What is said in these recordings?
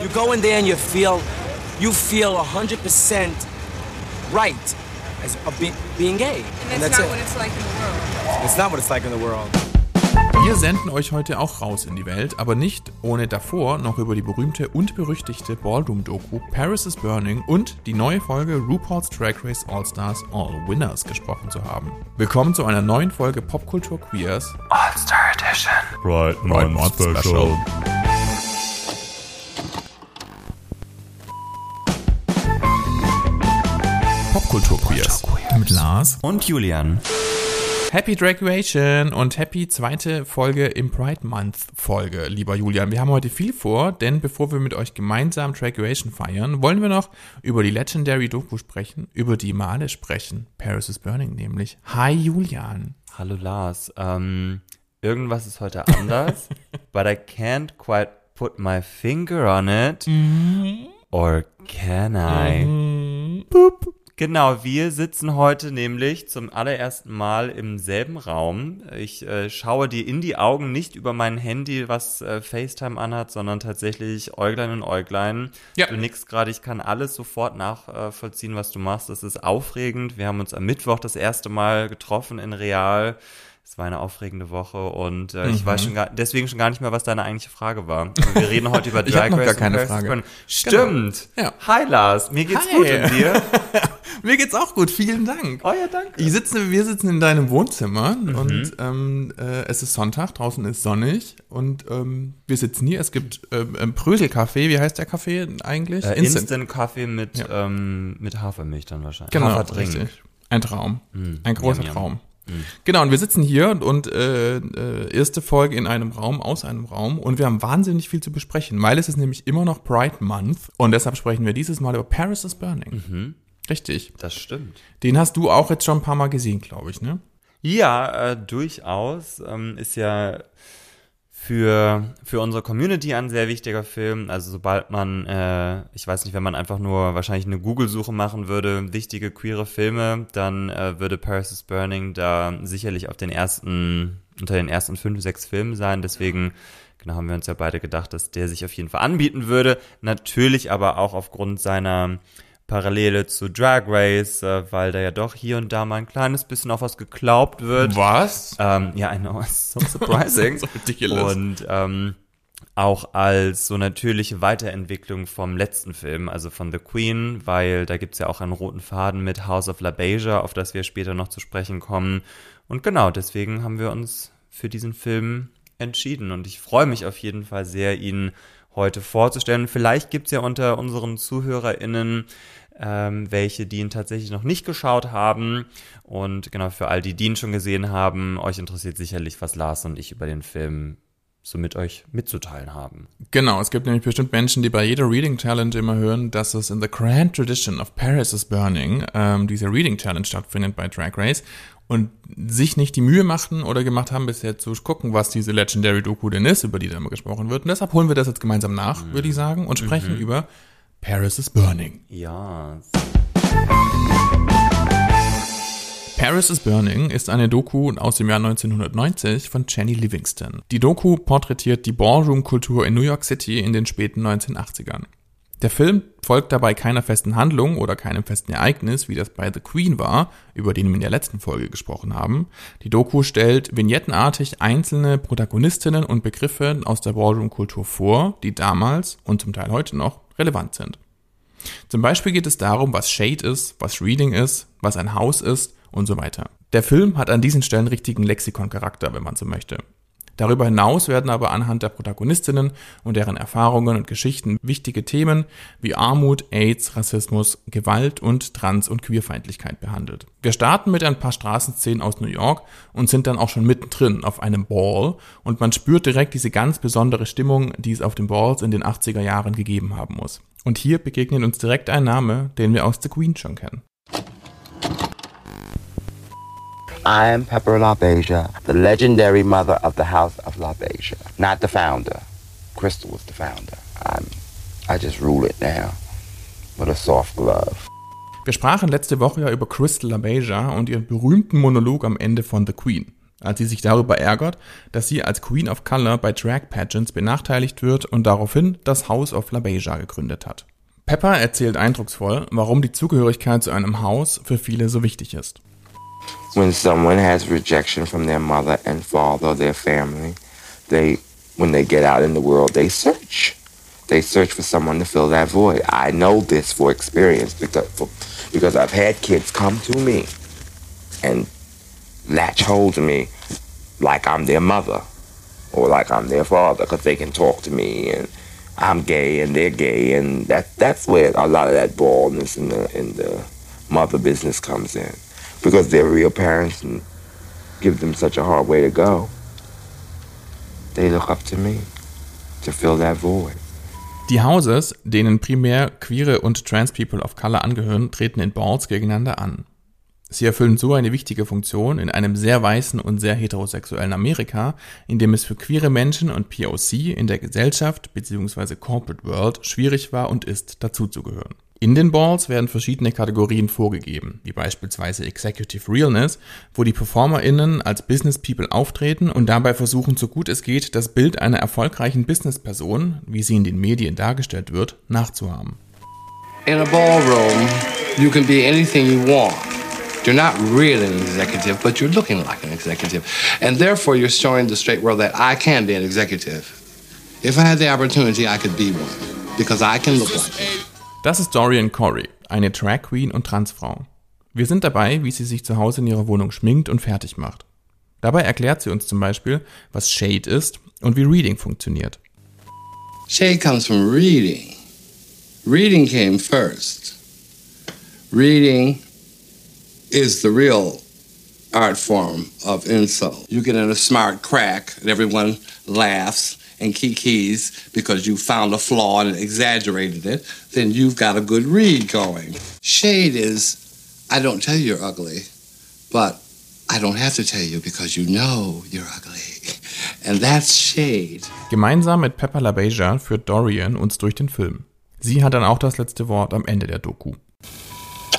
You go in there and you feel, you feel 100% right as a be, being gay. And that's, not what it's like in the world. It's not what it's like in the world. Wir senden euch heute auch raus in die Welt, aber nicht ohne davor noch über die berühmte und berüchtigte Ballroom-Doku Paris is Burning und die neue Folge RuPaul's Drag Race All Stars All Winners gesprochen zu haben. Willkommen zu einer neuen Folge Popkultur Queers All Star Edition. Right, Right, Month Month Special. Special. Popkultur Queers mit Lars. Und Julian. Happy Graduation und happy zweite Folge im Pride Month Folge, lieber Julian. Wir haben heute viel vor, denn bevor wir mit euch gemeinsam Graduation feiern, wollen wir noch über die Legendary Doku sprechen, über die Male sprechen. Paris is Burning nämlich. Hi Julian. Hallo Lars. Ähm, irgendwas ist heute anders, but I can't quite put my finger on it. Or can I? Boop. Genau, wir sitzen heute nämlich zum allerersten Mal im selben Raum. Ich äh, schaue dir in die Augen, nicht über mein Handy, was äh, FaceTime anhat, sondern tatsächlich Äuglein in Äuglein. Ja. Du nix gerade, ich kann alles sofort nachvollziehen, was du machst. Das ist aufregend. Wir haben uns am Mittwoch das erste Mal getroffen in Real. Es war eine aufregende Woche und äh, ich Mhm. weiß schon gar, deswegen schon gar nicht mehr, was deine eigentliche Frage war. Also wir reden heute über Ich Drag hab noch Race gar und keine Frage. Burning. Stimmt. Ja. Hi Lars, mir geht's Hi. gut und dir? Mir geht's auch gut, vielen Dank. Oh ja, danke. Ich sitze, wir sitzen in deinem Wohnzimmer Mhm. und ähm, äh, es ist Sonntag, draußen ist sonnig und ähm, wir sitzen hier. Es gibt ähm, Bröselkaffee, wie heißt der Kaffee eigentlich? Äh, Instant Kaffee mit, Ja. ähm, mit Hafermilch dann wahrscheinlich. Genau, Haferdrink. richtig. Ein Traum. Ein großer yum. Traum. Genau, und wir sitzen hier und, äh, äh, erste Folge in einem Raum, aus einem Raum und wir haben wahnsinnig viel zu besprechen, weil es ist nämlich immer noch Pride Month und deshalb sprechen wir dieses Mal über Paris is Burning. Richtig. Das stimmt. Den hast du auch jetzt schon ein paar Mal gesehen, glaube ich, ne? Ja, äh, durchaus. Ähm, ist ja für, für unsere Community ein sehr wichtiger Film. Also sobald man, äh, ich weiß nicht, wenn man einfach nur wahrscheinlich eine Google-Suche machen würde, wichtige queere Filme, dann äh, würde Paris is Burning da sicherlich auf den ersten, unter den ersten fünf, sechs Filmen sein. Deswegen Genau, haben wir uns ja beide gedacht, dass der sich auf jeden Fall anbieten würde. Natürlich aber auch aufgrund seiner Parallele zu Drag Race, äh, weil da ja doch hier und da mal ein kleines bisschen auf was geglaubt wird. Was? Ähm, ja, I know, it's so surprising. So ridiculous. Und ähm, auch als so natürliche Weiterentwicklung vom letzten Film, also von The Queen, weil da gibt's ja auch einen roten Faden mit House of La Beija, auf das wir später noch zu sprechen kommen. Und genau, deswegen haben wir uns für diesen Film entschieden. Und ich freue mich auf jeden Fall sehr, ihn heute vorzustellen. Vielleicht gibt's ja unter unseren ZuhörerInnen ähm, welche, die ihn tatsächlich noch nicht geschaut haben. Und genau für all die, die ihn schon gesehen haben, euch interessiert sicherlich, was Lars und ich über den Film so mit euch mitzuteilen haben. Genau, es gibt nämlich bestimmt Menschen, die bei jeder Reading Challenge immer hören, dass es in the grand tradition of Paris is Burning ähm, diese Reading Challenge stattfindet bei Drag Race und sich nicht die Mühe machten oder gemacht haben, bisher zu gucken, was diese Legendary Doku denn ist, über die da immer gesprochen wird. Und deshalb holen wir das jetzt gemeinsam nach, würde ich sagen, und sprechen über Paris is Burning. Ja, Paris is Burning ist eine Doku aus dem Jahr 1990 von Jenny Livingston. Die Doku porträtiert die Ballroom-Kultur in New York City in den späten 1980ern. Der Film folgt dabei keiner festen Handlung oder keinem festen Ereignis, wie das bei The Queen war, über den wir in der letzten Folge gesprochen haben. Die Doku stellt vignettenartig einzelne Protagonistinnen und Begriffe aus der Ballroom-Kultur vor, die damals und zum Teil heute noch relevant sind. Zum Beispiel geht es darum, was Shade ist, was Reading ist, was ein Haus ist und so weiter. Der Film hat an diesen Stellen richtigen Lexikon-Charakter, wenn man so möchte. Darüber hinaus werden aber anhand der Protagonistinnen und deren Erfahrungen und Geschichten wichtige Themen wie Armut, AIDS, Rassismus, Gewalt und Trans- und Queerfeindlichkeit behandelt. Wir starten mit ein paar Straßenszenen aus New York und sind dann auch schon mittendrin auf einem Ball und man spürt direkt diese ganz besondere Stimmung, die es auf den Balls in den 80er Jahren gegeben haben muss. Und hier begegnet uns direkt ein Name, den wir aus The Queen schon kennen. I'm Pepper LaBeija, the legendary mother of the House of LaBeija. Not the founder. Crystal was the founder. I'm, I just rule it now with a soft glove. Wir sprachen letzte Woche ja über Crystal LaBeija und ihren berühmten Monolog am Ende von The Queen. als sie sich darüber ärgert, dass sie als Queen of Color bei Drag Pageants benachteiligt wird und daraufhin das House of La Beja gegründet hat. Pepper erzählt eindrucksvoll, warum die Zugehörigkeit zu einem Haus für viele so wichtig ist. When someone has rejection from their mother and father, their family, they, when they get out in the world, they search. They search for someone to fill that void. I know this for experience because, for, because I've had kids come to me and latch hold to me like I'm their mother or like I'm their father because they can talk to me and I'm gay and they're gay and that that's where a lot of that baldness in the in the mother business comes in because they're real parents and give them such a hard way to go. They look up to me to fill that void. Die Houses, denen primär queere und trans people of color angehören, treten in Balls gegeneinander an. Sie erfüllen so eine wichtige Funktion in einem sehr weißen und sehr heterosexuellen Amerika, in dem es für queere Menschen und POC in der Gesellschaft bzw. Corporate World schwierig war und ist, dazuzugehören. In den Balls werden verschiedene Kategorien vorgegeben, wie beispielsweise Executive Realness, wo die PerformerInnen als Business People auftreten und dabei versuchen, so gut es geht, das Bild einer erfolgreichen Businessperson, wie sie in den Medien dargestellt wird, nachzuahmen. In a ballroom, you can be anything you want. You're not really an executive, but you're looking like an executive. And therefore, you're showing the straight world that I can be an executive. If I had the opportunity, I could be one. Because I can look like. Das ist Dorian Corey, eine Drag Queen und Transfrau. Wir sind dabei, wie sie sich zu Hause in ihrer Wohnung schminkt und fertig macht. Dabei erklärt sie uns zum Beispiel, was Shade ist und wie Reading funktioniert. Shade comes from reading. Reading came first. Reading is the real art form of insult. You get in a smart crack and everyone laughs and kikis because you found a flaw and exaggerated it, then you've got a good read going. Shade is, I don't tell you you're ugly, but I don't have to tell you because you know you're ugly. And that's shade. Gemeinsam mit Pepper LaBeija führt Dorian uns durch den Film. Sie hat dann auch das letzte Wort am Ende der Doku.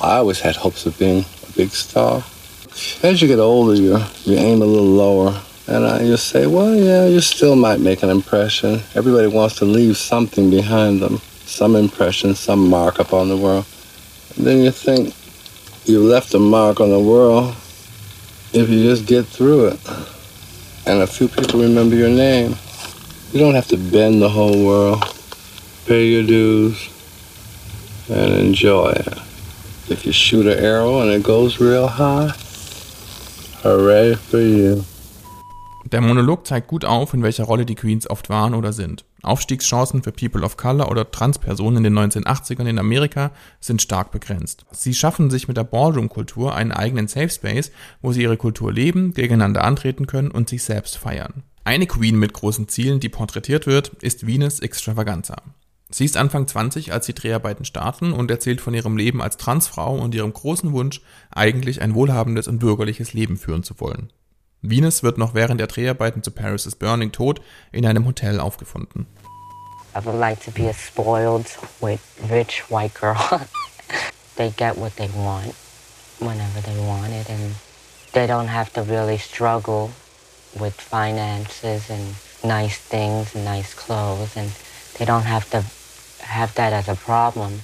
I always had hopes of being a big star. As you get older, you, you aim a little lower. And just say, well, yeah, you still might make an impression. Everybody wants to leave something behind them, some impression, some mark upon the world. And then you think you left a mark on the world if you just get through it. And a few people remember your name. You don't have to bend the whole world. Pay your dues and enjoy it. If you shoot an arrow and it goes real high, hooray for you. Der Monolog zeigt gut auf, in welcher Rolle die Queens oft waren oder sind. Aufstiegschancen für People of Color oder Transpersonen in den 1980ern in Amerika sind stark begrenzt. Sie schaffen sich mit der Ballroom-Kultur einen eigenen Safe Space, wo sie ihre Kultur leben, gegeneinander antreten können und sich selbst feiern. Eine Queen mit großen Zielen, die porträtiert wird, ist Venus Extravaganza. Sie ist Anfang 20, als die Dreharbeiten starten und erzählt von ihrem Leben als Transfrau und ihrem großen Wunsch, eigentlich ein wohlhabendes und bürgerliches Leben führen zu wollen. Venus wird noch während der Dreharbeiten zu Paris is Burning tot in einem Hotel aufgefunden. I would like to be a spoiled rich white girl. they get what they want whenever they want it and they don't have to really struggle with finances and nice things and nice clothes and they don't have to have that as a problem.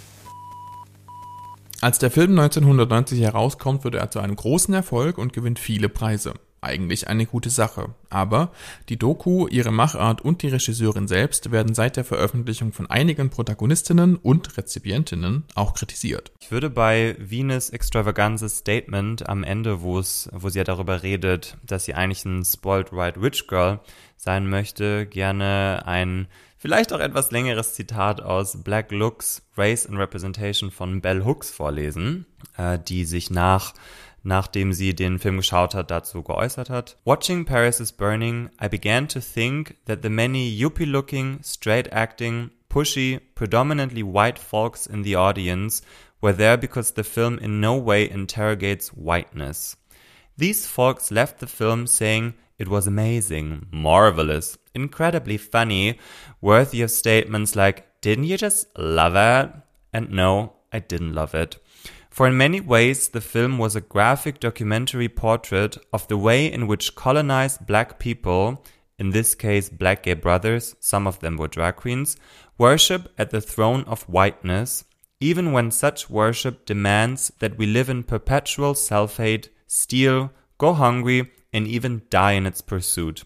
Als der Film 1990 herauskommt, wird er zu einem großen Erfolg und gewinnt viele Preise. Eigentlich eine gute Sache. Aber die Doku, ihre Machart und die Regisseurin selbst werden seit der Veröffentlichung von einigen Protagonistinnen und Rezipientinnen auch kritisiert. Ich würde bei Venus Extravaganzas Statement am Ende, wo es, wo sie ja darüber redet, dass sie eigentlich ein spoiled white rich girl sein möchte, gerne ein vielleicht auch etwas längeres Zitat aus Black Looks, Race and Representation von Bell Hooks vorlesen, äh, die sich nach nachdem sie den Film geschaut hat, dazu geäußert hat. Watching Paris is Burning, I began to think that the many yuppie-looking, straight-acting, pushy, predominantly white folks in the audience were there because the film in no way interrogates whiteness. These folks left the film saying it was amazing, marvelous, incredibly funny, worthy of statements like, didn't you just love it? And no, I didn't love it. For in many ways, the film was a graphic documentary portrait of the way in which colonized black people, in this case black gay brothers, some of them were drag queens, worship at the throne of whiteness, even when such worship demands that we live in perpetual self-hate, steal, go hungry, and even die in its pursuit.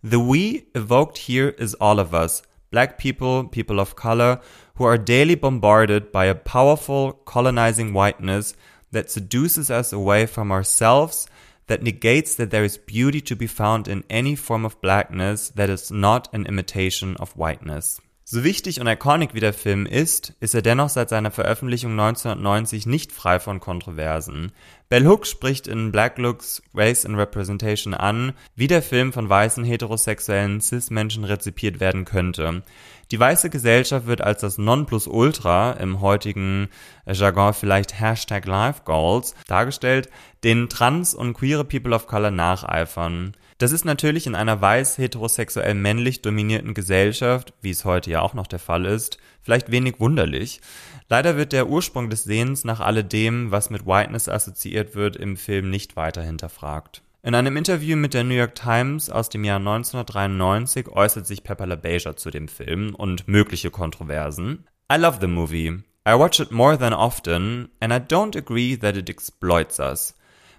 The we evoked here is all of us, black people, people of color, who are daily bombarded by a powerful colonizing whiteness that seduces us away from ourselves, that negates that there is beauty to be found in any form of blackness that is not an imitation of whiteness. So wichtig und iconic wie der Film ist, ist er dennoch seit seiner Veröffentlichung 1990 nicht frei von Kontroversen. Bell Hooks spricht in Black Looks Race and Representation an, wie der Film von weißen heterosexuellen Cis-Menschen rezipiert werden könnte. Die weiße Gesellschaft wird als das Nonplusultra, im heutigen Jargon vielleicht Hashtag Life Goals, dargestellt, denen trans und queere People of Color nacheifern. Das ist natürlich in einer weiß heterosexuell männlich dominierten Gesellschaft, wie es heute ja auch noch der Fall ist, vielleicht wenig wunderlich. Leider wird der Ursprung des Sehens nach alledem, was mit Whiteness assoziiert wird, im Film nicht weiter hinterfragt. In einem Interview mit der New York Times aus dem Jahr 1993 äußert sich Pepper LaBeija zu dem Film und mögliche Kontroversen. I love the movie. I watch it more than often and I don't agree that it exploits us.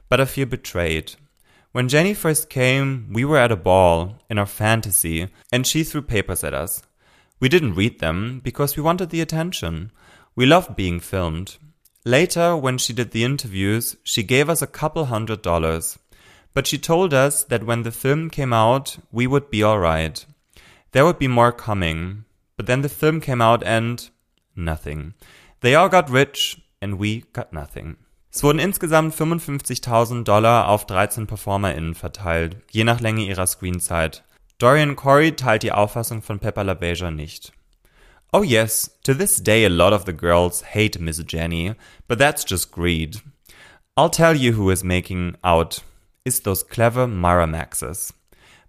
But I feel betrayed. When Jenny first came, we were at a ball, in our fantasy, and she threw papers at us. We didn't read them because we wanted the attention. We loved being filmed. Later, when she did the interviews, she gave us a couple hundred dollars. But she told us that when the film came out, we would be alright. There would be more coming. But then the film came out and nothing. They all got rich and we got nothing. Es wurden insgesamt 55.000 Dollar auf 13 PerformerInnen verteilt, je nach Länge ihrer Screenzeit. Dorian Corey teilt die Auffassung von Pepper LaBeija nicht. Oh yes, to this day a lot of the girls hate Miss Jenny, but that's just greed. I'll tell you who is making out is those clever Miramaxes.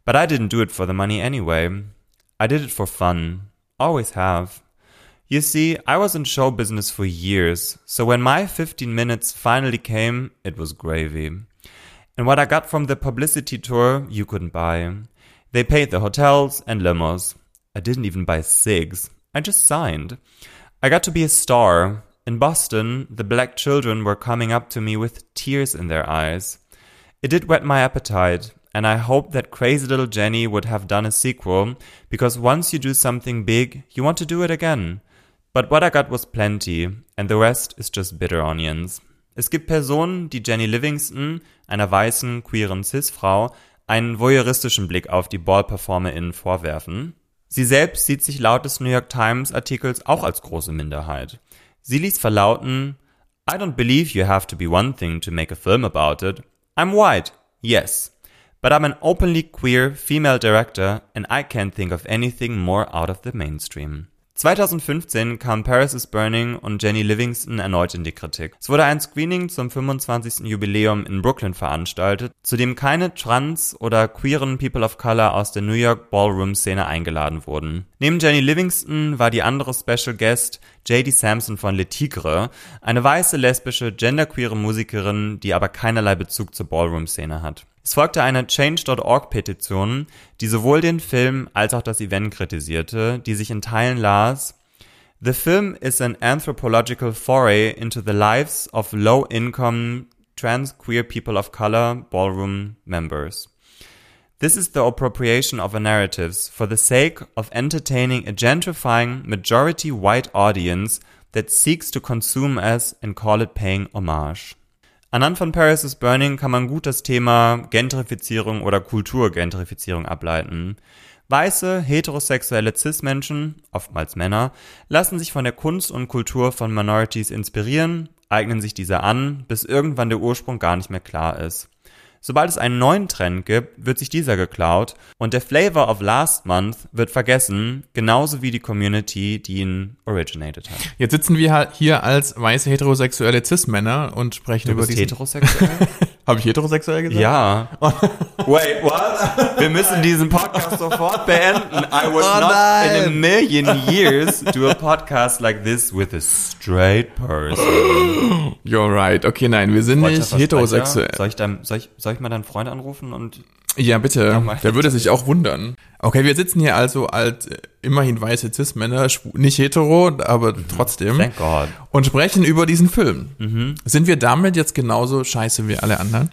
But I didn't do it for the money anyway. I did it for fun. Always have. You see, I was in show business for years, so when my 15 minutes finally came, it was gravy. And what I got from the publicity tour, you couldn't buy. They paid the hotels and limos. I didn't even buy cigs. I just signed. I got to be a star. In Boston, the black children were coming up to me with tears in their eyes. It did whet my appetite, and I hoped that Crazy Little Jenny would have done a sequel, because once you do something big, you want to do it again. But what I got was plenty, and the rest is just bitter onions. Es gibt Personen, die Jenny Livingston, einer weißen, queeren Cis-Frau, einen voyeuristischen Blick auf die Ball-PerformerInnen vorwerfen. Sie selbst sieht sich laut des New York Times Artikels auch als große Minderheit. Sie ließ verlauten, I don't believe you have to be one thing to make a film about it. I'm white, yes. But I'm an openly queer female director and I can't think of anything more out of the mainstream. 2015 kamen Paris is Burning und Jenny Livingston erneut in die Kritik. Es wurde ein Screening zum 25. Jubiläum in Brooklyn veranstaltet, zu dem keine trans- oder queeren People of Color aus der New York Ballroom-Szene eingeladen wurden. Neben Jenny Livingston war die andere Special Guest J.D. Sampson von Le Tigre, eine weiße lesbische genderqueere Musikerin, die aber keinerlei Bezug zur Ballroom-Szene hat. Es folgte eine Change.org-Petition, die sowohl den Film als auch das Event kritisierte, die sich in Teilen las The film is an anthropological foray into the lives of low-income trans queer people of color ballroom members. This is the appropriation of a narratives for the sake of entertaining a gentrifying majority white audience that seeks to consume us and call it paying homage. Anhand von Paris is Burning kann man gut das Thema Gentrifizierung oder Kulturgentrifizierung ableiten. Weiße, heterosexuelle Cis-Menschen, oftmals Männer, lassen sich von der Kunst und Kultur von Minorities inspirieren, eignen sich diese an, bis irgendwann der Ursprung gar nicht mehr klar ist. Sobald es einen neuen Trend gibt, wird sich dieser geklaut und der Flavor of Last Month wird vergessen, genauso wie die Community, die ihn originated hat. Jetzt sitzen wir hier als weiße heterosexuelle Cis-Männer und sprechen Du über bist heterosexuell? Habe ich heterosexuell gesagt? Ja. Wait, what? Wir müssen diesen Podcast sofort beenden. I would Oh not nein. in a million years do a podcast like this with a straight person. You're right. Okay, nein, wir sind nicht heterosexuell. Soll ich, dann, soll, ich, soll ich mal deinen Freund anrufen und Ja, bitte. mal. Der würde sich auch wundern. Okay, wir sitzen hier also als äh, immerhin weiße Cis-Männer, nicht hetero, aber trotzdem. thank God. Und sprechen über diesen Film. Mhm. Sind wir damit jetzt genauso scheiße wie alle anderen?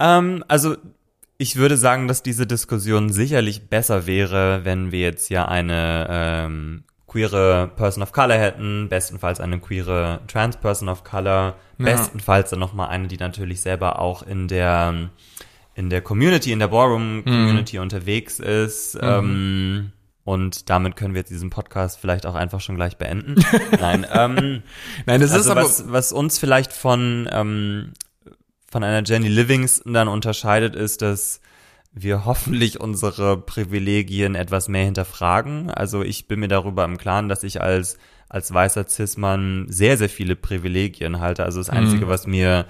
Ähm, also ich würde sagen, dass diese Diskussion sicherlich besser wäre, wenn wir jetzt ja eine ähm, queere Person of Color hätten, bestenfalls eine queere Trans Person of Color, bestenfalls dann nochmal eine, die natürlich selber auch in der in der Community, in der Ballroom Community unterwegs ist. Ähm, und damit können wir jetzt diesen Podcast vielleicht auch einfach schon gleich beenden. Nein, ähm, Nein, das ist also aber. was, was uns vielleicht von, ähm, von einer Jenny Livingston dann unterscheidet, ist, dass wir hoffentlich unsere Privilegien etwas mehr hinterfragen. Also ich bin mir darüber im Klaren, dass ich als, als weißer Cis-Mann sehr, sehr viele Privilegien halte. Also das Einzige, was mir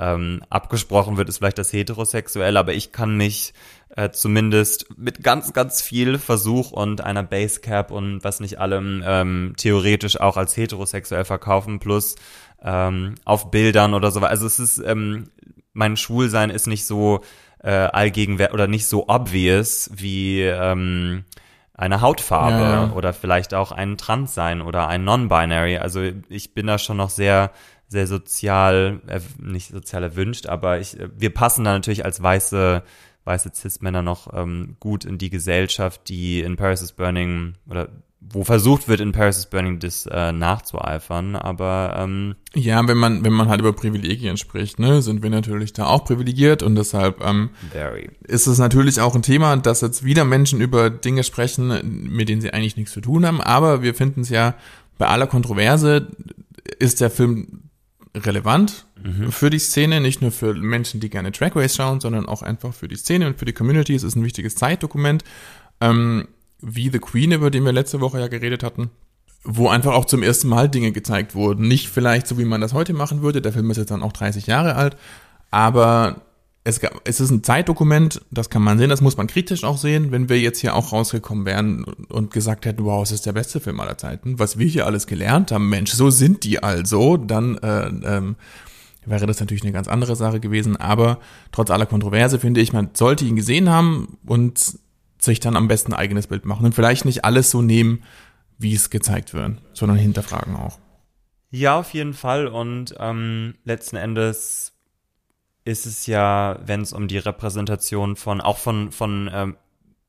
ähm, abgesprochen wird, ist vielleicht das Heterosexuelle, aber ich kann mich äh, zumindest mit ganz, ganz viel Versuch und einer Basecap und was nicht allem ähm, theoretisch auch als heterosexuell verkaufen, plus ähm, auf Bildern oder so. Also es ist, ähm, mein Schwulsein ist nicht so äh, allgegenwärtig oder nicht so obvious wie ähm, eine Hautfarbe ja. oder vielleicht auch ein Transsein oder ein Non-Binary. Also ich bin da schon noch sehr sehr sozial, äh, nicht sozial erwünscht, aber ich, äh, wir passen da natürlich als weiße, weiße Cis-Männer noch ähm, gut in die Gesellschaft, die in Paris is Burning oder wo versucht wird, in Paris is Burning das äh, nachzueifern, aber ähm, Ja, wenn man, wenn man halt über Privilegien spricht, ne, sind wir natürlich da auch privilegiert und deshalb ähm, very. ist es natürlich auch ein Thema, dass jetzt wieder Menschen über Dinge sprechen, mit denen sie eigentlich nichts zu tun haben, aber wir finden es ja bei aller Kontroverse ist der Film relevant für die Szene, nicht nur für Menschen, die gerne Track Race schauen, sondern auch einfach für die Szene und für die Community. Es ist ein wichtiges Zeitdokument, ähm, wie The Queen, über den wir letzte Woche ja geredet hatten, wo einfach auch zum ersten Mal Dinge gezeigt wurden. Nicht vielleicht so, wie man das heute machen würde. Der Film ist jetzt dann auch 30 Jahre alt, aber es, gab, es ist ein Zeitdokument, das kann man sehen, das muss man kritisch auch sehen, wenn wir jetzt hier auch rausgekommen wären und gesagt hätten, wow, es ist der beste Film aller Zeiten, was wir hier alles gelernt haben, Mensch, so sind die also, dann äh, ähm, wäre das natürlich eine ganz andere Sache gewesen, aber trotz aller Kontroverse finde ich, man sollte ihn gesehen haben und sich dann am besten ein eigenes Bild machen und vielleicht nicht alles so nehmen, wie es gezeigt wird, sondern hinterfragen auch. Ja, auf jeden Fall. Und ähm, letzten Endes ist es ja, wenn es um die Repräsentation von, auch von, von ähm,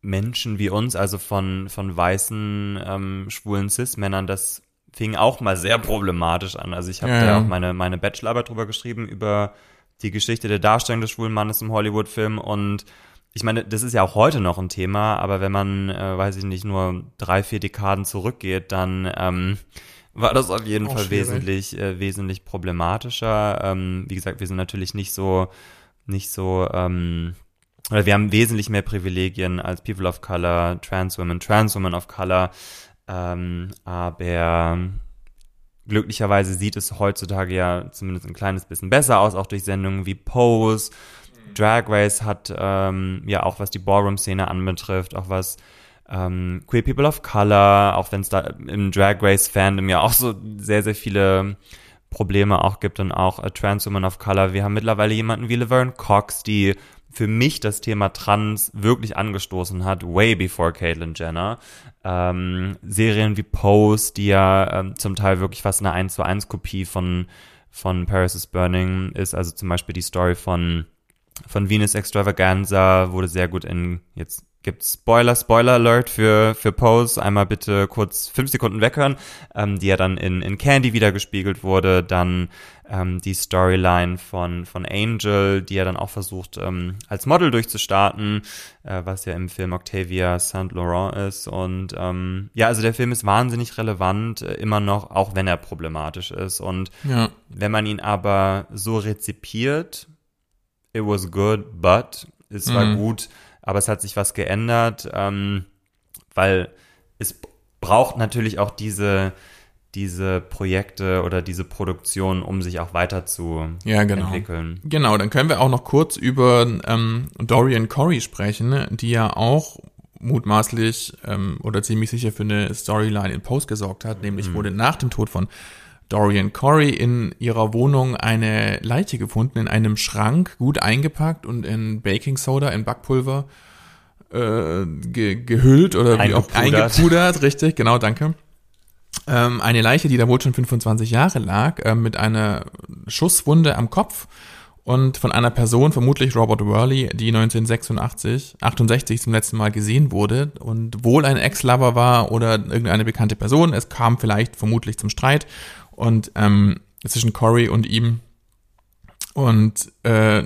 Menschen wie uns, also von, von weißen, ähm, schwulen Cis-Männern, das fing auch mal sehr problematisch an. Also ich habe Ja, da auch meine, meine Bachelorarbeit drüber geschrieben, über die Geschichte der Darstellung des schwulen Mannes im Hollywood-Film und ich meine, das ist ja auch heute noch ein Thema, aber wenn man, äh, weiß ich nicht, nur drei, vier Dekaden zurückgeht, dann ähm, war das auf jeden Auch Fall schwierig. wesentlich, äh, wesentlich problematischer. Ähm, wie gesagt, wir sind natürlich nicht so, nicht so, ähm, oder wir haben wesentlich mehr Privilegien als People of Color, Trans Women, Trans Women of Color, ähm, aber glücklicherweise sieht es heutzutage ja zumindest ein kleines bisschen besser aus, auch durch Sendungen wie Pose. Drag Race hat ähm, ja auch was die Ballroom-Szene anbetrifft, auch was ähm, Queer People of Color, auch wenn es da im Drag Race Fandom ja auch so sehr, sehr viele Probleme auch gibt und auch äh, Trans Women of Color. Wir haben mittlerweile jemanden wie Laverne Cox, die für mich das Thema Trans wirklich angestoßen hat, way before Caitlyn Jenner. Ähm, Serien wie Pose, die ja ähm, zum Teil wirklich fast eine 1 zu 1 Kopie von, von Paris is Burning ist, also zum Beispiel die Story von von Venus Extravaganza wurde sehr gut in, jetzt gibt's Spoiler, Spoiler Alert für, für Pose, einmal bitte kurz fünf Sekunden weghören, ähm, die ja dann in, in Candy wieder gespiegelt wurde, dann ähm, die Storyline von, von Angel, die ja dann auch versucht, ähm, als Model durchzustarten, äh, was ja im Film Octavia Saint Laurent ist. Und ähm, ja, also der Film ist wahnsinnig relevant, äh, immer noch, auch wenn er problematisch ist. Und Ja. wenn man ihn aber so rezipiert, it was good, but es war Mhm. gut, aber es hat sich was geändert, ähm, weil es braucht natürlich auch diese diese Projekte oder diese Produktion, um sich auch weiter zu Ja, genau. entwickeln. Genau, dann können wir auch noch kurz über ähm, Dorian Corey sprechen, die ja auch mutmaßlich ähm, oder ziemlich sicher für eine Storyline in Post gesorgt hat. Nämlich wurde nach dem Tod von Dorian Corey in ihrer Wohnung eine Leiche gefunden, in einem Schrank, gut eingepackt und in Baking Soda, in Backpulver äh, ge gehüllt oder wie auch Eingepudert. eingepudert, richtig, genau, danke. Ähm, eine Leiche, die da wohl schon 25 Jahre lag, äh, mit einer Schusswunde am Kopf und von einer Person, vermutlich Robert Worley, die 1986, 68 zum letzten Mal gesehen wurde und wohl ein Ex-Lover war oder irgendeine bekannte Person. Es kam vielleicht vermutlich zum Streit und ähm, zwischen Corey und ihm und äh,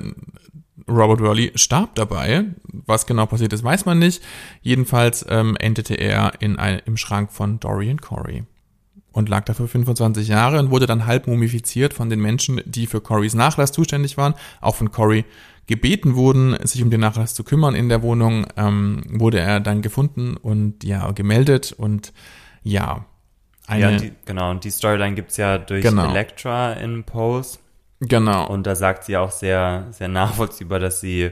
Robert Worley starb dabei. Was genau passiert ist, weiß man nicht. Jedenfalls ähm, endete er in ein, im Schrank von Dorian Corey und lag dafür 25 Jahre und wurde dann halb mumifiziert von den Menschen, die für Corys Nachlass zuständig waren, auch von Corey gebeten wurden, sich um den Nachlass zu kümmern in der Wohnung, ähm, wurde er dann gefunden und ja, gemeldet und ja, eine, Ja, die, genau, und die Storyline gibt's ja durch Genau. Elektra in Pose. genau, Und da sagt sie auch sehr, sehr nachvollziehbar, dass sie,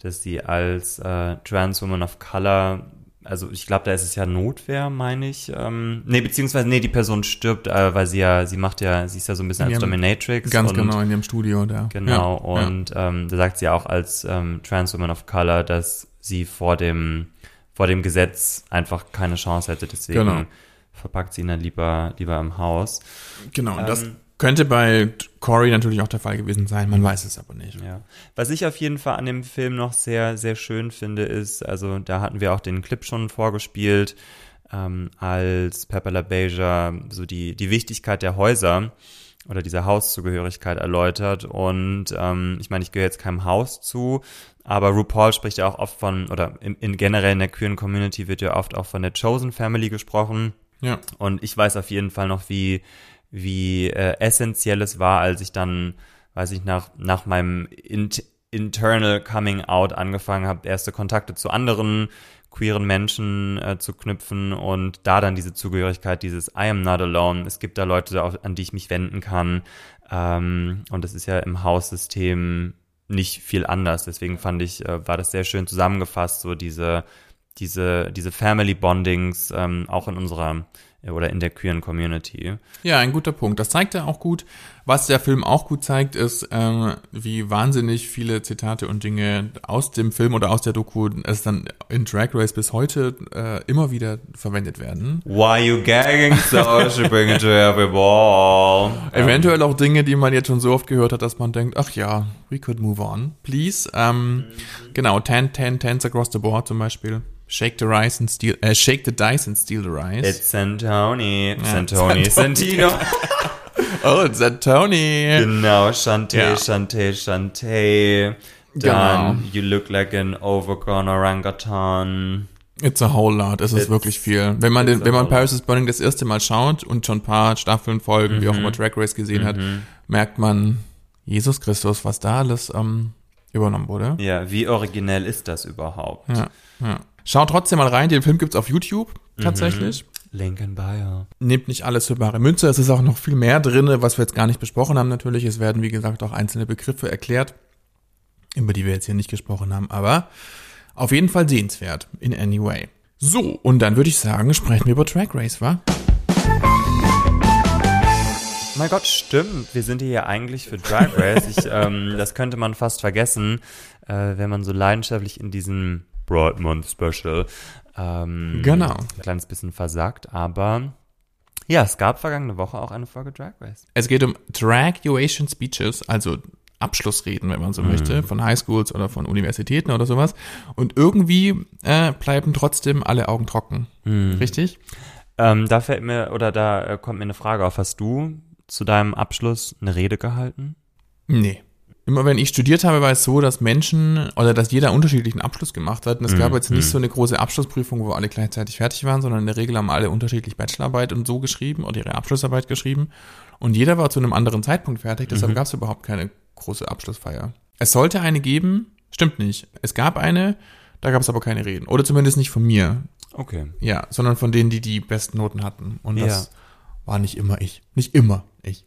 dass sie als äh, Trans Woman of Color, also ich glaube, da ist es ja Notwehr, meine ich. Ähm, nee, beziehungsweise, nee, die Person stirbt, äh, weil sie ja, sie macht ja, sie ist ja so ein bisschen In als ihrem- Dominatrix. ganz und, genau in ihrem Studio da. Genau, ja, ja. und Ähm, da sagt sie auch als ähm, Trans Woman of Color, dass sie vor dem, vor dem Gesetz einfach keine Chance hätte. Deswegen Genau. Verpackt sie ihn dann lieber, lieber im Haus. Genau, und das Ähm, könnte bei Corey natürlich auch der Fall gewesen sein, man weiß es aber nicht. Ja. Was ich auf jeden Fall an dem Film noch sehr, sehr schön finde, ist, also da hatten wir auch den Clip schon vorgespielt, ähm, als Pepper LaBeija so die, die Wichtigkeit der Häuser oder dieser Hauszugehörigkeit erläutert. Und ähm, ich meine, ich gehöre jetzt keinem Haus zu, aber RuPaul spricht ja auch oft von, oder in, in generell in der queeren Community wird ja oft auch von der Chosen Family gesprochen. Ja, Und ich weiß auf jeden Fall noch, wie, wie äh, essentiell es war, als ich dann, weiß ich, nach, nach meinem int internal Coming Out angefangen habe, erste Kontakte zu anderen queeren Menschen äh, zu knüpfen und da dann diese Zugehörigkeit, dieses I am not alone. Es gibt da Leute, an die ich mich wenden kann. Ähm, und das ist ja im Haussystem nicht viel anders. Deswegen fand ich, äh, war das sehr schön zusammengefasst, so diese, diese, diese Family Bondings, ähm, auch in unserer äh, oder in der queeren Community. Ja, ein guter Punkt. Das zeigt er auch gut. Was der Film auch gut zeigt, ist, ähm, wie wahnsinnig viele Zitate und Dinge aus dem Film oder aus der Doku es dann in Drag Race bis heute äh, immer wieder verwendet werden. Why you gagging so? She bring it to every ball. Eventuell auch Dinge, die man jetzt schon so oft gehört hat, dass man denkt, ach ja, we could move on, please. Ähm, Genau, 10, 10, 10 across the board zum Beispiel. Shake the rice and steal, äh, shake the dice and steal the rice. It's Santoni. Santoni. Santino. oh, it's that Tony. genau, Shante, Ja. Shante, Shante. Dann, Genau. you look like an overgrown orangutan. It's a whole lot. Es ist It's- wirklich viel. Wenn man den, wenn man Paris is Burning das erste Mal schaut und schon ein paar Staffeln, Folgen, wie auch Mhm. immer Drag Race gesehen hat, merkt man, Jesus Christus, was da alles ähm, übernommen wurde. Ja, wie originell ist das überhaupt? Ja, ja. Schaut trotzdem mal rein. Den Film gibt's auf YouTube tatsächlich. Link in Bio. Nehmt nicht alles für bare Münze. Es ist auch noch viel mehr drinne, was wir jetzt gar nicht besprochen haben natürlich. Es werden, wie gesagt, auch einzelne Begriffe erklärt, über die wir jetzt hier nicht gesprochen haben. Aber auf jeden Fall sehenswert in any way. So, und dann würde ich sagen, sprechen wir über Drag Race, wa? Mein Gott, stimmt. Wir sind hier ja eigentlich für Drag Race. Ich, ähm, das könnte man fast vergessen, äh, wenn man so leidenschaftlich in diesem Broad Month Special ähm, Genau. ein kleines bisschen versagt. Aber ja, es gab vergangene Woche auch eine Folge Drag Race. Es geht um Graduation Speeches, also Abschlussreden, wenn man so möchte, von Highschools oder von Universitäten oder sowas. Und irgendwie äh, bleiben trotzdem alle Augen trocken. Richtig? Ähm, da fällt mir, oder da äh, kommt mir eine Frage auf. Hast du zu deinem Abschluss eine Rede gehalten? Nee. Immer wenn ich studiert habe, war es so, dass Menschen oder dass jeder unterschiedlichen Abschluss gemacht hat. Und es gab jetzt nicht so eine große Abschlussprüfung, wo alle gleichzeitig fertig waren, sondern in der Regel haben alle unterschiedlich Bachelorarbeit und so geschrieben oder ihre Abschlussarbeit geschrieben. Und jeder war zu einem anderen Zeitpunkt fertig, deshalb gab es überhaupt keine große Abschlussfeier. Es sollte eine geben, stimmt nicht. Es gab eine, da gab es aber keine Reden. Oder zumindest nicht von mir. Okay. Ja, sondern von denen, die die besten Noten hatten. Und das war nicht immer ich. Nicht immer ich.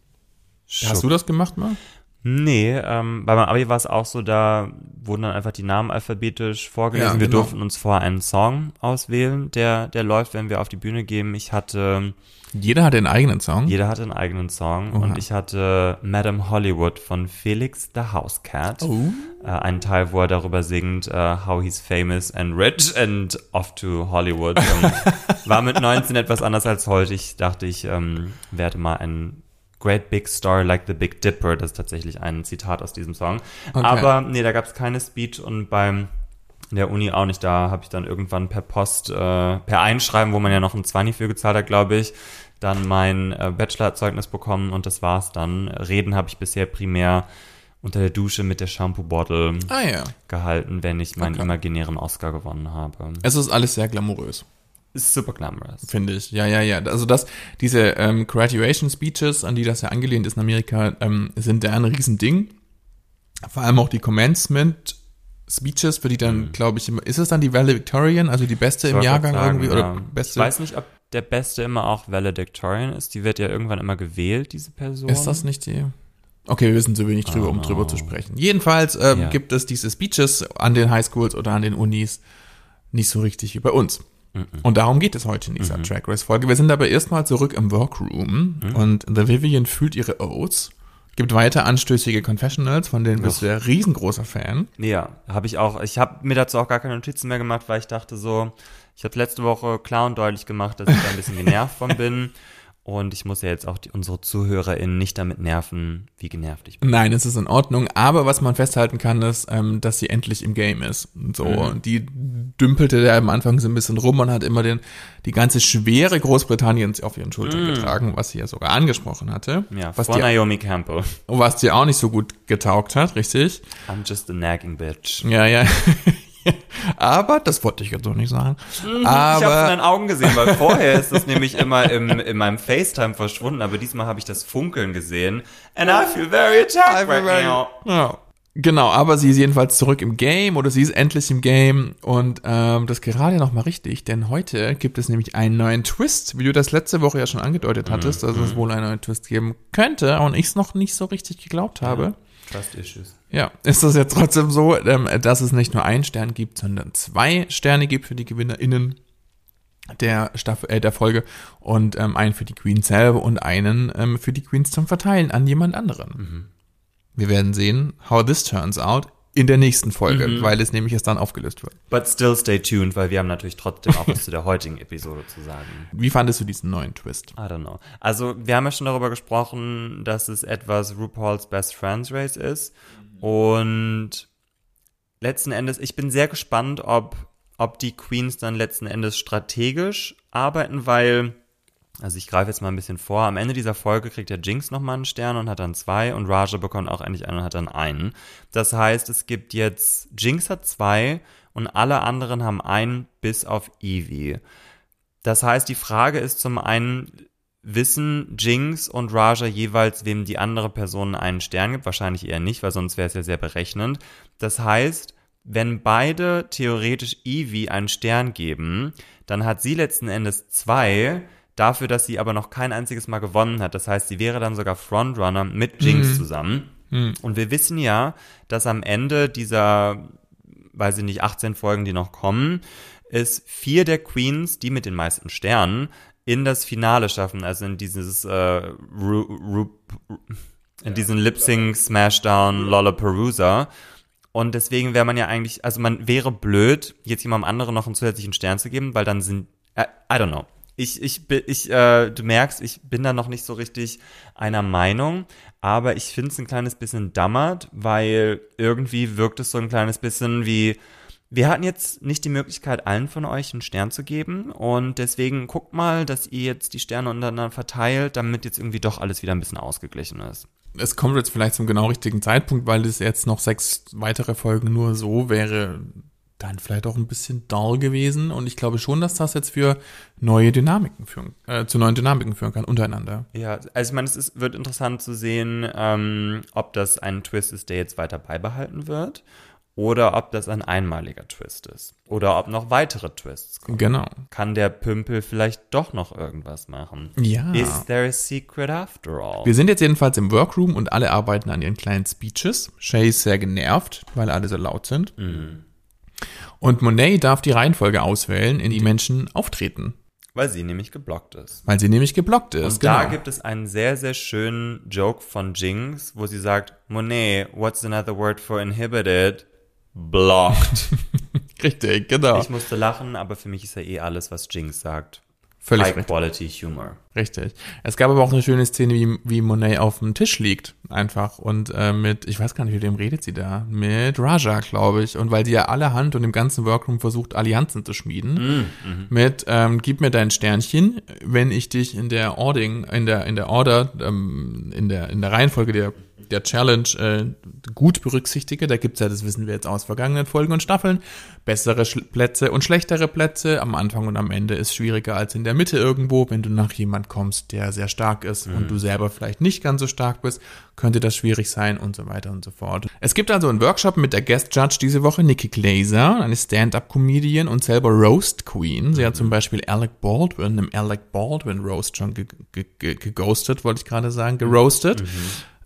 Hast du das gemacht mal? Nee, ähm, bei meinem Abi war es auch so, da wurden dann einfach die Namen alphabetisch vorgelesen. Ja, Wir genau. durften uns vorher einen Song auswählen, der, der läuft, wenn wir auf die Bühne gehen. Ich hatte, Jeder hatte einen eigenen Song. jeder hatte einen eigenen Song Oha. und ich hatte Madame Hollywood von Felix the House Cat. Oh. Äh, einen Teil, wo er darüber singt, äh, how he's famous and rich and off to Hollywood. War mit 19 etwas anders als heute. Ich dachte, ich ähm, werde mal ein Great Big Star like the Big Dipper. Das ist tatsächlich ein Zitat aus diesem Song. Okay. Aber nee, da gab es keine Speech und beim der Uni auch nicht. Da habe ich dann irgendwann per Post, äh, per Einschreiben, wo man ja noch ein 20 für gezahlt hat, glaube ich, dann mein äh, Bachelorzeugnis bekommen und das war's dann. Reden habe ich bisher primär unter der Dusche mit der Shampoo-Bottle Ah ja. gehalten, wenn ich meinen Okay. imaginären Oscar gewonnen habe. Es ist alles sehr glamourös, Ist super glamorous. finde ich. Ja, ja, ja. Also das, diese ähm, Graduation Speeches, an die das ja angelehnt ist in Amerika, ähm, sind ja ein Riesending. Vor allem auch die Commencement Speeches, für die dann, glaube ich, immer, ist es dann die Valedictorian, also die beste Ich im Jahrgang sagen, irgendwie, ja. oder beste? Ich weiß nicht, ob der Beste immer auch Valedictorian ist. Die wird ja irgendwann immer gewählt, diese Person. Ist das nicht die? Okay, wir wissen zu wenig drüber, um drüber zu sprechen. Jedenfalls ähm, Ja. gibt es diese Speeches an den Highschools oder an den Unis nicht so richtig wie bei uns. Und darum geht es heute in dieser Track Race Folge. Wir sind aber erstmal zurück im Workroom und The Vivian fühlt ihre Oaths, gibt weiter anstößige Confessionals, von denen bist du ja riesengroßer Fan. Ja, habe ich auch. Ich habe mir dazu auch gar keine Notizen mehr gemacht, weil ich dachte so, ich habe letzte Woche klar und deutlich gemacht, dass ich da ein bisschen genervt von bin. Und ich muss ja jetzt auch die, unsere ZuhörerInnen nicht damit nerven, wie genervt ich bin. Nein, es ist in Ordnung. Aber was man festhalten kann, ist, ähm, dass sie endlich im Game ist. So, Mhm. die dümpelte da am Anfang so ein bisschen rum und hat immer den, die ganze Schwere Großbritanniens auf ihren Schultern getragen, was sie ja sogar angesprochen hatte. Mhm. Ja, was vor dir, Naomi Campbell. was dir auch nicht so gut getaugt hat, richtig? I'm just a nagging bitch. Ja, ja. Aber, das wollte ich jetzt noch nicht sagen. Mhm, ich habe es in Aber, deinen Augen gesehen, weil vorher ist es nämlich immer im, in meinem FaceTime verschwunden, aber diesmal habe ich das Funkeln gesehen. And I feel very attacked right now. ja. Genau, aber sie ist jedenfalls zurück im Game oder sie ist endlich im Game und ähm, das gerade noch mal richtig, denn heute gibt es nämlich einen neuen Twist, wie du das letzte Woche ja schon angedeutet hattest, dass es wohl einen neuen Twist geben könnte und ich es noch nicht so richtig geglaubt habe. Trust issues. Ja, ist das jetzt trotzdem so, ähm, dass es nicht nur einen Stern gibt, sondern zwei Sterne gibt für die GewinnerInnen der Staffel, äh, der Folge und ähm, einen für die Queens selber und einen ähm, für die Queens zum Verteilen an jemand anderen. Wir werden sehen, how this turns out in der nächsten Folge, weil es nämlich erst dann aufgelöst wird. But still stay tuned, weil wir haben natürlich trotzdem auch was zu der heutigen Episode zu sagen. Wie fandest du diesen neuen Twist? I don't know. Also, wir haben ja schon darüber gesprochen, dass es etwas RuPaul's Best Friends Race ist. Und letzten Endes, ich bin sehr gespannt, ob, ob die Queens dann letzten Endes strategisch arbeiten, weil, also ich greife jetzt mal ein bisschen vor, am Ende dieser Folge kriegt der Jinx nochmal einen Stern und hat dann zwei und Raja bekommt auch endlich einen und hat dann einen. Das heißt, es gibt jetzt, Jinx hat zwei und alle anderen haben einen bis auf Evie. Das heißt, die Frage ist zum einen, wissen Jinx und Raja jeweils, wem die andere Person einen Stern gibt? Wahrscheinlich eher nicht, weil sonst wäre es ja sehr berechnend. Das heißt, wenn beide theoretisch Evie einen Stern geben, dann hat sie letzten Endes zwei, dafür, dass sie aber noch kein einziges Mal gewonnen hat. Das heißt, sie wäre dann sogar Frontrunner mit Jinx zusammen. Und wir wissen ja, dass am Ende dieser, weiß ich nicht, 18 Folgen, die noch kommen, es vier der Queens, die mit den meisten Sternen, in das Finale schaffen, also in dieses äh, Ru, Ru, in diesen Lip Sync Smashdown Lollapalooza. Und deswegen wäre man ja eigentlich, also man wäre blöd, jetzt jemandem anderen noch einen zusätzlichen Stern zu geben, weil dann sind, äh, I don't know. Ich, ich, ich, äh, du merkst, ich bin da noch nicht so richtig einer Meinung, aber ich finde es ein kleines bisschen dammert, weil irgendwie wirkt es so ein kleines bisschen wie, wir hatten jetzt nicht die Möglichkeit, allen von euch einen Stern zu geben und deswegen guckt mal, dass ihr jetzt die Sterne untereinander verteilt, damit jetzt irgendwie doch alles wieder ein bisschen ausgeglichen ist. Es kommt jetzt vielleicht zum genau richtigen Zeitpunkt, weil es jetzt noch sechs weitere Folgen nur so wäre, dann vielleicht auch ein bisschen dull gewesen. Und ich glaube schon, dass das jetzt für neue Dynamiken führen, äh, zu neuen Dynamiken führen kann untereinander. Ja, also ich meine, es ist, wird interessant zu sehen, ähm, ob das ein Twist ist, der jetzt weiter beibehalten wird oder ob das ein einmaliger Twist ist. Oder ob noch weitere Twists kommen. Genau. Kann der Pümpel vielleicht doch noch irgendwas machen? Ja. Is there a secret after all? Wir sind jetzt jedenfalls im Workroom und alle arbeiten an ihren kleinen Speeches. Shay ist sehr genervt, weil alle so laut sind. Und Monet darf die Reihenfolge auswählen, in die Menschen auftreten, Weil sie nämlich geblockt ist. weil sie nämlich geblockt ist. Und da gibt es einen sehr, sehr schönen Joke von Jinx, wo sie sagt, Monet, what's another word for inhibited? Blocked. Richtig, genau. ich musste lachen, aber für mich ist ja eh alles, was Jinx sagt. Völlig High richtig. Quality Humor. Richtig. Es gab aber auch eine schöne Szene, wie, wie Monet auf dem Tisch liegt, einfach. Und äh, mit, ich weiß gar nicht, mit wem redet sie da? Mit Raja, glaube ich. Und weil die ja allerhand und im ganzen Workroom versucht, Allianzen zu schmieden. Mit, ähm, gib mir dein Sternchen, wenn ich dich in der Ording, in der, in der Order, ähm, in der, in der Reihenfolge der der Challenge äh, gut berücksichtige. Da gibt's ja, das wissen wir jetzt aus vergangenen Folgen und Staffeln, bessere Schl Plätze und schlechtere Plätze. Am Anfang und am Ende ist schwieriger als in der Mitte irgendwo. Wenn du nach jemand kommst, der sehr stark ist und du selber vielleicht nicht ganz so stark bist, könnte das schwierig sein und so weiter und so fort. Es gibt also einen Workshop mit der Guest Judge diese Woche, Nikki Glaser, eine Stand-Up-Comedian und selber Roast Queen. Sie hat zum Beispiel Alec Baldwin, einem Alec Baldwin Roast schon ge ge ge geghostet, wollte ich gerade sagen, geroastet.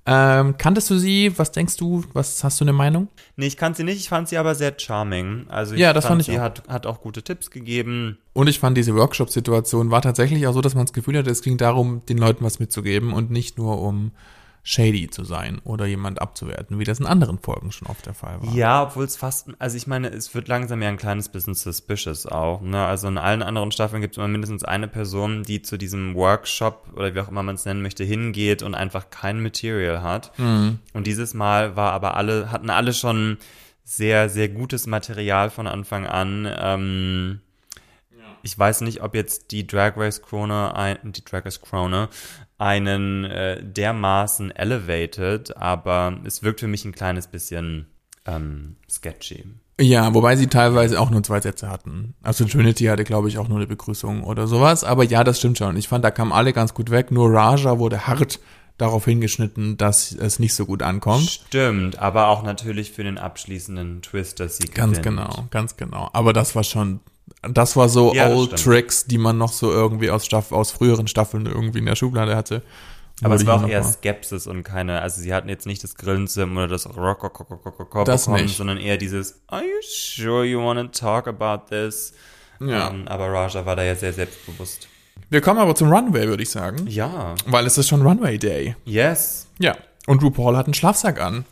Ähm, kanntest du sie? Was denkst du? Was hast du eine Meinung? Nee, ich kannte sie nicht, ich fand sie aber sehr charming. Also ich Ja, das fand, fand ich sie auch. hat, hat auch gute Tipps gegeben. Und ich fand diese Workshop-Situation war tatsächlich auch so, dass man das Gefühl hatte, es ging darum, den Leuten was mitzugeben und nicht nur um shady zu sein oder jemand abzuwerten, wie das in anderen Folgen schon oft der Fall war. Ja, obwohl es fast, also ich meine, es wird langsam ja ein kleines bisschen suspicious auch. Ne? Also in allen anderen Staffeln gibt es immer mindestens eine Person, die zu diesem Workshop oder wie auch immer man es nennen möchte, hingeht und einfach kein Material hat. Und dieses Mal war aber alle, hatten alle schon sehr, sehr gutes Material von Anfang an. Ähm, ich weiß nicht, ob jetzt die Drag Race Krone, ein, die Drag Race Krone einen äh, dermaßen elevated, aber es wirkt für mich ein kleines bisschen ähm, sketchy. Ja, wobei sie teilweise auch nur zwei Sätze hatten. Also Trinity hatte, glaube ich, auch nur eine Begrüßung oder sowas. Aber ja, das stimmt schon. Ich fand, da kamen alle ganz gut weg. Nur Raja wurde hart darauf hingeschnitten, dass es nicht so gut ankommt. Stimmt, aber auch natürlich für den abschließenden Twist, dass sie Ganz gewinnt. genau, ganz genau. Aber das war schon, das war so Ja, Old. Tricks, die man noch so irgendwie aus, Staff, aus früheren Staffeln irgendwie in der Schublade hatte. Aber es war auch eher Skepsis und keine, also sie hatten jetzt nicht das Grillenzimmer oder das Rock Das bekommen, nicht. sondern eher dieses Are you sure you want to talk about this? Ja. Ähm, aber Raja war da ja sehr selbstbewusst. Wir kommen aber zum Runway, würde ich sagen. Ja, Weil es ist schon Runway Day. yes. Ja. Und RuPaul hat einen Schlafsack an.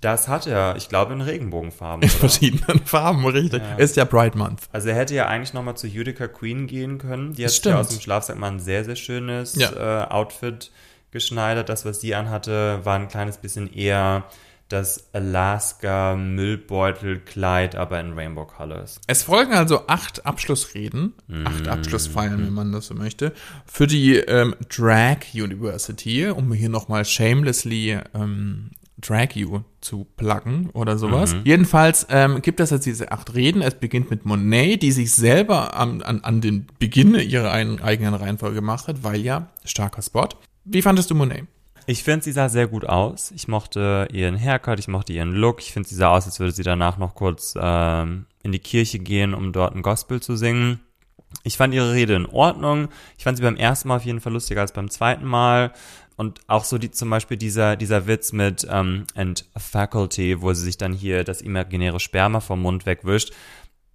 Das hat er, ich glaube, in Regenbogenfarben. In Oder? verschiedenen Farben, richtig. Ist ja Pride Month. Also er hätte ja eigentlich nochmal zu Utica Queen gehen können. Die hat sich ja stimmt. aus dem Schlafsack mal ein sehr, sehr schönes Ja. äh, Outfit geschneidert. Das, was sie anhatte, war ein kleines bisschen eher das Alaska Müllbeutelkleid, aber in Rainbow Colors. Es folgen also acht Abschlussreden, acht Abschlussfeiern, wenn man das so möchte, für die ähm, Drag University, um hier nochmal shamelessly ähm, Drag You zu pluggen oder sowas. Jedenfalls ähm, gibt es jetzt diese acht Reden. Es beginnt mit Monet, die sich selber am, an, an den Beginn ihrer ein, eigenen Reihenfolge gemacht hat, weil ja starker Spot. Wie fandest du Monet? Ich finde, sie sah sehr gut aus. Ich mochte ihren Haircut, ich mochte ihren Look. Ich finde, sie sah aus, als würde sie danach noch kurz ähm, in die Kirche gehen, um dort ein Gospel zu singen. Ich fand ihre Rede in Ordnung. Ich fand sie beim ersten Mal auf jeden Fall lustiger als beim zweiten Mal. Und auch so die, zum Beispiel dieser, dieser Witz mit ähm, and faculty, wo sie sich dann hier das imaginäre Sperma vom Mund wegwischt.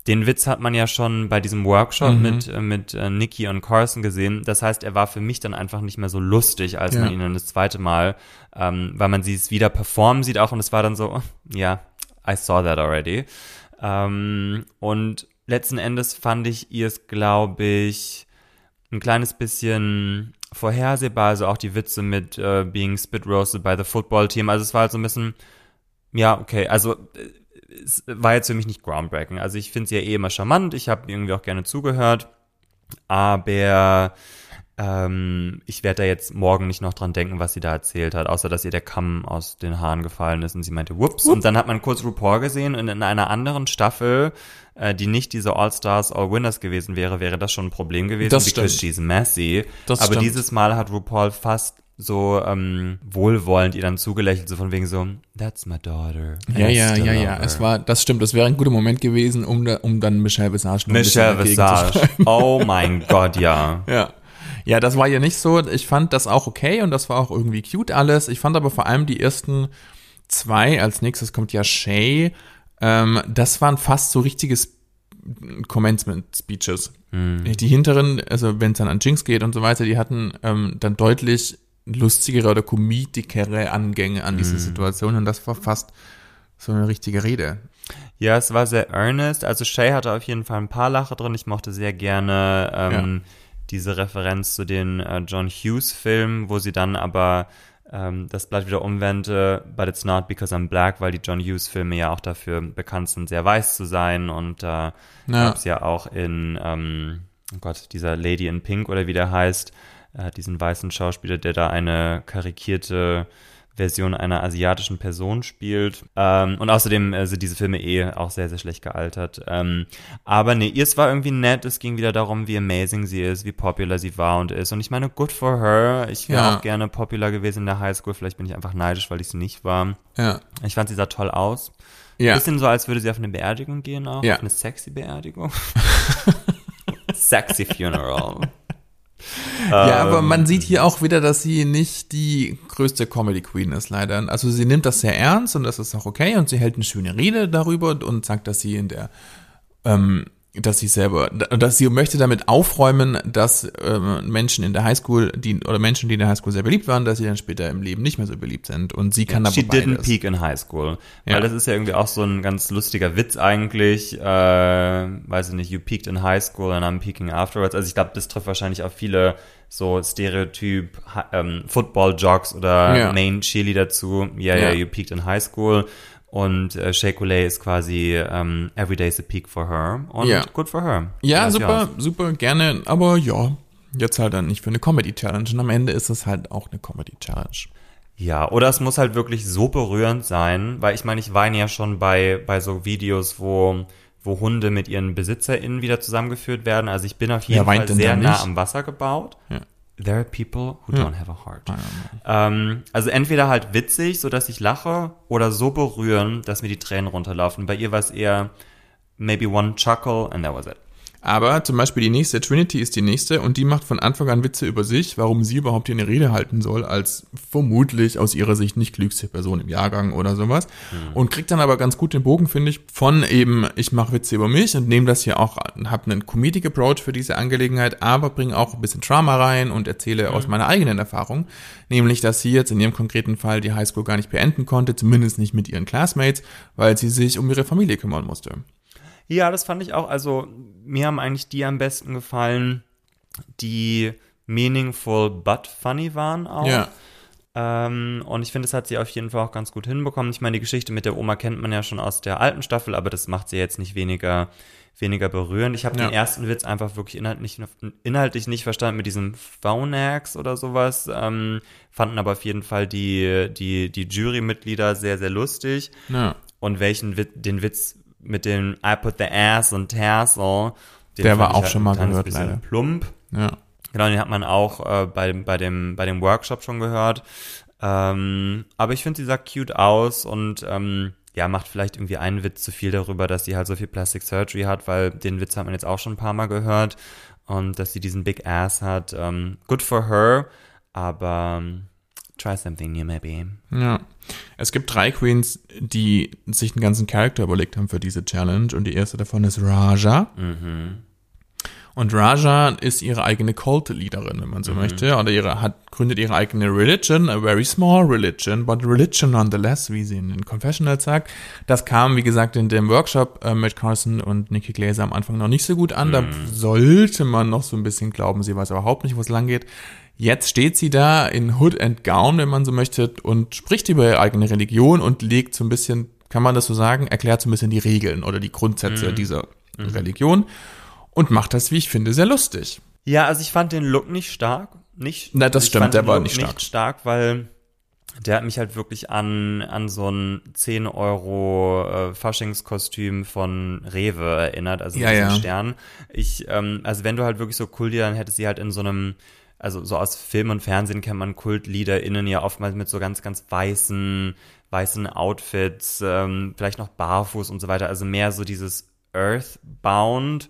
Den Witz hat man ja schon bei diesem Workshop Mhm. mit, äh, mit äh, Nikki und Carson gesehen. Das heißt, er war für mich dann einfach nicht mehr so lustig, als Ja. man ihn dann das zweite Mal, ähm, weil man sie es wieder performen sieht auch und es war dann so, ja, I saw that already. Ähm, und letzten Endes fand ich ihr es, glaube ich, ein kleines bisschen vorhersehbar, also auch die Witze mit äh, being spit roasted by the football team. Also es war halt so ein bisschen, ja, okay, also äh, es war jetzt für mich nicht groundbreaking. Also ich finde sie ja eh immer charmant, ich habe irgendwie auch gerne zugehört, aber ähm, ich werde da jetzt morgen nicht noch dran denken, was sie da erzählt hat, außer dass ihr der Kamm aus den Haaren gefallen ist und sie meinte, whoops. Und dann hat man kurz RuPaul gesehen und in einer anderen Staffel, äh, die nicht diese All-Stars, All-Winners gewesen wäre, wäre das schon ein Problem gewesen, Das because stimmt. she's messy. Das Aber stimmt. dieses Mal hat RuPaul fast so ähm, wohlwollend ihr dann zugelächelt, so von wegen so, that's my daughter. Ja, ja, ja, ja. her." Es war, das stimmt, das wäre ein guter Moment gewesen, um, da, um dann Michelle Visage noch Michelle Visage. Oh mein Gott, ja. Ja. Ja, das war ja nicht so. Ich fand das auch okay und das war auch irgendwie cute alles. Ich fand aber vor allem die ersten zwei, als nächstes kommt ja Shay, ähm, das waren fast so richtiges Commencement-Speeches. Die hinteren, also wenn es dann an Jinx geht und so weiter, die hatten ähm, dann deutlich lustigere oder komedischere Angänge an diese Situation und das war fast so eine richtige Rede. Ja, es war sehr earnest. Also Shay hatte auf jeden Fall ein paar Lacher drin. Ich mochte sehr gerne ähm, diese Referenz zu den äh, John Hughes Filmen, wo sie dann aber ähm, das Blatt wieder umwendete, but it's not because I'm black, weil die John Hughes Filme ja auch dafür bekannt sind, sehr weiß zu sein und äh, ja. gab es ja auch in, ähm, oh Gott, dieser Lady in Pink oder wie der heißt, äh, diesen weißen Schauspieler, der da eine karikierte Version einer asiatischen Person spielt. Ähm, und außerdem äh, sind diese Filme eh auch sehr, sehr schlecht gealtert. Ähm, aber nee, ihr war irgendwie nett. Es ging wieder darum, wie amazing sie ist, wie popular sie war und ist. Und ich meine, good for her. Ich wäre Ja. auch gerne popular gewesen in der Highschool. Vielleicht bin ich einfach neidisch, weil ich sie nicht war. Ja. Ich fand, sie sah toll aus. Ja. Bisschen so, als würde sie auf eine Beerdigung gehen auch. Ja. Auf eine sexy Beerdigung. sexy Funeral. Ja, Ähm, aber man sieht hier auch wieder, dass sie nicht die größte Comedy Queen ist, leider. Also sie nimmt das sehr ernst und das ist auch okay und sie hält eine schöne Rede darüber und sagt, dass sie in der, ähm, dass sie selber, dass sie möchte damit aufräumen, dass ähm, Menschen in der Highschool, die oder Menschen, die in der Highschool sehr beliebt waren, dass sie dann später im Leben nicht mehr so beliebt sind und sie kann aber She didn't peak in high school. Ja. Weil das ist ja irgendwie auch so ein ganz lustiger Witz eigentlich. Äh, weiß ich nicht, you peaked in high school and I'm peaking afterwards. Also ich glaube, das trifft wahrscheinlich auf viele so Stereotyp ähm, Football-Jocks oder Ja. Main Cheerleader zu. Ja, Ja. ja, you peaked in high school. Und äh, Shea Coulee ist quasi ähm, every day's a peak for her. Und Ja. good for her. Ja, Gracias. super, super, gerne, aber ja, jetzt halt dann nicht für eine Comedy-Challenge und am Ende ist es halt auch eine Comedy-Challenge. Ja, oder es muss halt wirklich so berührend sein, weil ich meine, ich weine ja schon bei, bei so Videos, wo, wo Hunde mit ihren BesitzerInnen wieder zusammengeführt werden. Also ich bin auf jeden weint Fall sehr nah am Wasser gebaut. Ja. There are people who don't have a heart. Ähm, also entweder halt witzig, so dass ich lache, oder so berührend, dass mir die Tränen runterlaufen. Bei ihr war es eher maybe one chuckle and that was it. Aber zum Beispiel die nächste, Trinity ist die nächste und die macht von Anfang an Witze über sich, warum sie überhaupt hier eine Rede halten soll, als vermutlich aus ihrer Sicht nicht klügste Person im Jahrgang oder sowas. Und kriegt dann aber ganz gut den Bogen, finde ich, von eben, ich mache Witze über mich und nehme das hier auch, habe einen Comedic Approach für diese Angelegenheit, aber bringe auch ein bisschen Drama rein und erzähle aus meiner eigenen Erfahrung, nämlich, dass sie jetzt in ihrem konkreten Fall die Highschool gar nicht beenden konnte, zumindest nicht mit ihren Classmates, weil sie sich um ihre Familie kümmern musste. Ja, das fand ich auch. Also, mir haben eigentlich die am besten gefallen, die meaningful but funny waren auch. Ja. Ähm, und ich finde, das hat sie auf jeden Fall auch ganz gut hinbekommen. Ich meine, die Geschichte mit der Oma kennt man ja schon aus der alten Staffel, aber das macht sie jetzt nicht weniger, weniger berührend. Ich habe Ja. den ersten Witz einfach wirklich inhaltlich, inhaltlich nicht verstanden mit diesem Phonax oder sowas. Ähm, fanden aber auf jeden Fall die, die, die Jurymitglieder sehr, sehr lustig. Ja. Und welchen Witz, den Witz mit dem I put the ass on tassel, den Der war auch schon mal gehört, bisschen leider. plump. Ja. Genau, den hat man auch äh, bei, dem- bei, dem, bei dem Workshop schon gehört. Ähm, aber ich finde, sie sah cute aus und ähm, ja, macht vielleicht irgendwie einen Witz zu viel darüber, dass sie halt so viel Plastic Surgery hat, weil den Witz hat man jetzt auch schon ein paar Mal gehört und dass sie diesen Big Ass hat. Ähm, good for her, aber ähm, try something new maybe. Ja. Es gibt drei Queens, die sich einen ganzen Charakter überlegt haben für diese Challenge und die erste davon ist Raja. Und Raja ist ihre eigene Cult-Leaderin, wenn man so möchte, oder ihre, hat, gründet ihre eigene Religion, a very small religion, but religion nonetheless, wie sie in den Confessionals sagt. Das kam, wie gesagt, in dem Workshop äh, mit Carson und Nikki Glaser am Anfang noch nicht so gut an. Da sollte man noch so ein bisschen glauben, sie weiß überhaupt nicht, wo es lang geht. Jetzt steht sie da in Hood and Gown, wenn man so möchte, und spricht über ihre eigene Religion und legt so ein bisschen, kann man das so sagen, erklärt so ein bisschen die Regeln oder die Grundsätze dieser Religion und macht das, wie ich finde, sehr lustig. Ja, also ich fand den Look nicht stark. Nicht, Na, das stimmt, der war Look nicht stark. Nicht stark, weil der hat mich halt wirklich an, an so ein 10 Euro äh, Faschingskostüm von Rewe erinnert, also Ja, mit diesen ja. Sternen. Ich, ähm, also wenn du halt wirklich so cool dir, dann hättest sie halt in so einem also so aus Film und Fernsehen kennt man KultliederInnen ja oftmals mit so ganz, ganz weißen, weißen Outfits, ähm, vielleicht noch barfuß und so weiter. Also mehr so dieses Earthbound.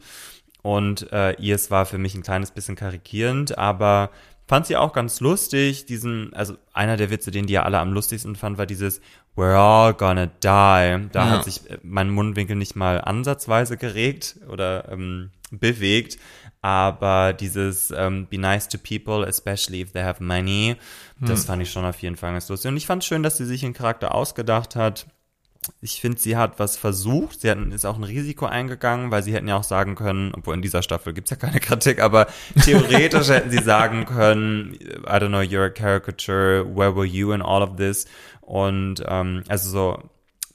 Und äh, ihrs war für mich ein kleines bisschen karikierend, aber fand sie auch ganz lustig. Diesen, also einer der Witze, den die ja alle am lustigsten fand, war dieses We're all gonna die. Da Ja. hat sich äh, mein Mundwinkel nicht mal ansatzweise geregt oder ähm, bewegt. Aber dieses ähm, Be nice to people, especially if they have money, das fand ich schon auf jeden Fall ganz lustig. Und ich fand schön, dass sie sich einen Charakter ausgedacht hat. Ich finde, sie hat was versucht. Sie hat, ist auch ein Risiko eingegangen, weil sie hätten ja auch sagen können, obwohl in dieser Staffel gibt's ja keine Kritik, aber theoretisch hätten sie sagen können, I don't know, you're a caricature, where were you in all of this? Und ähm, also so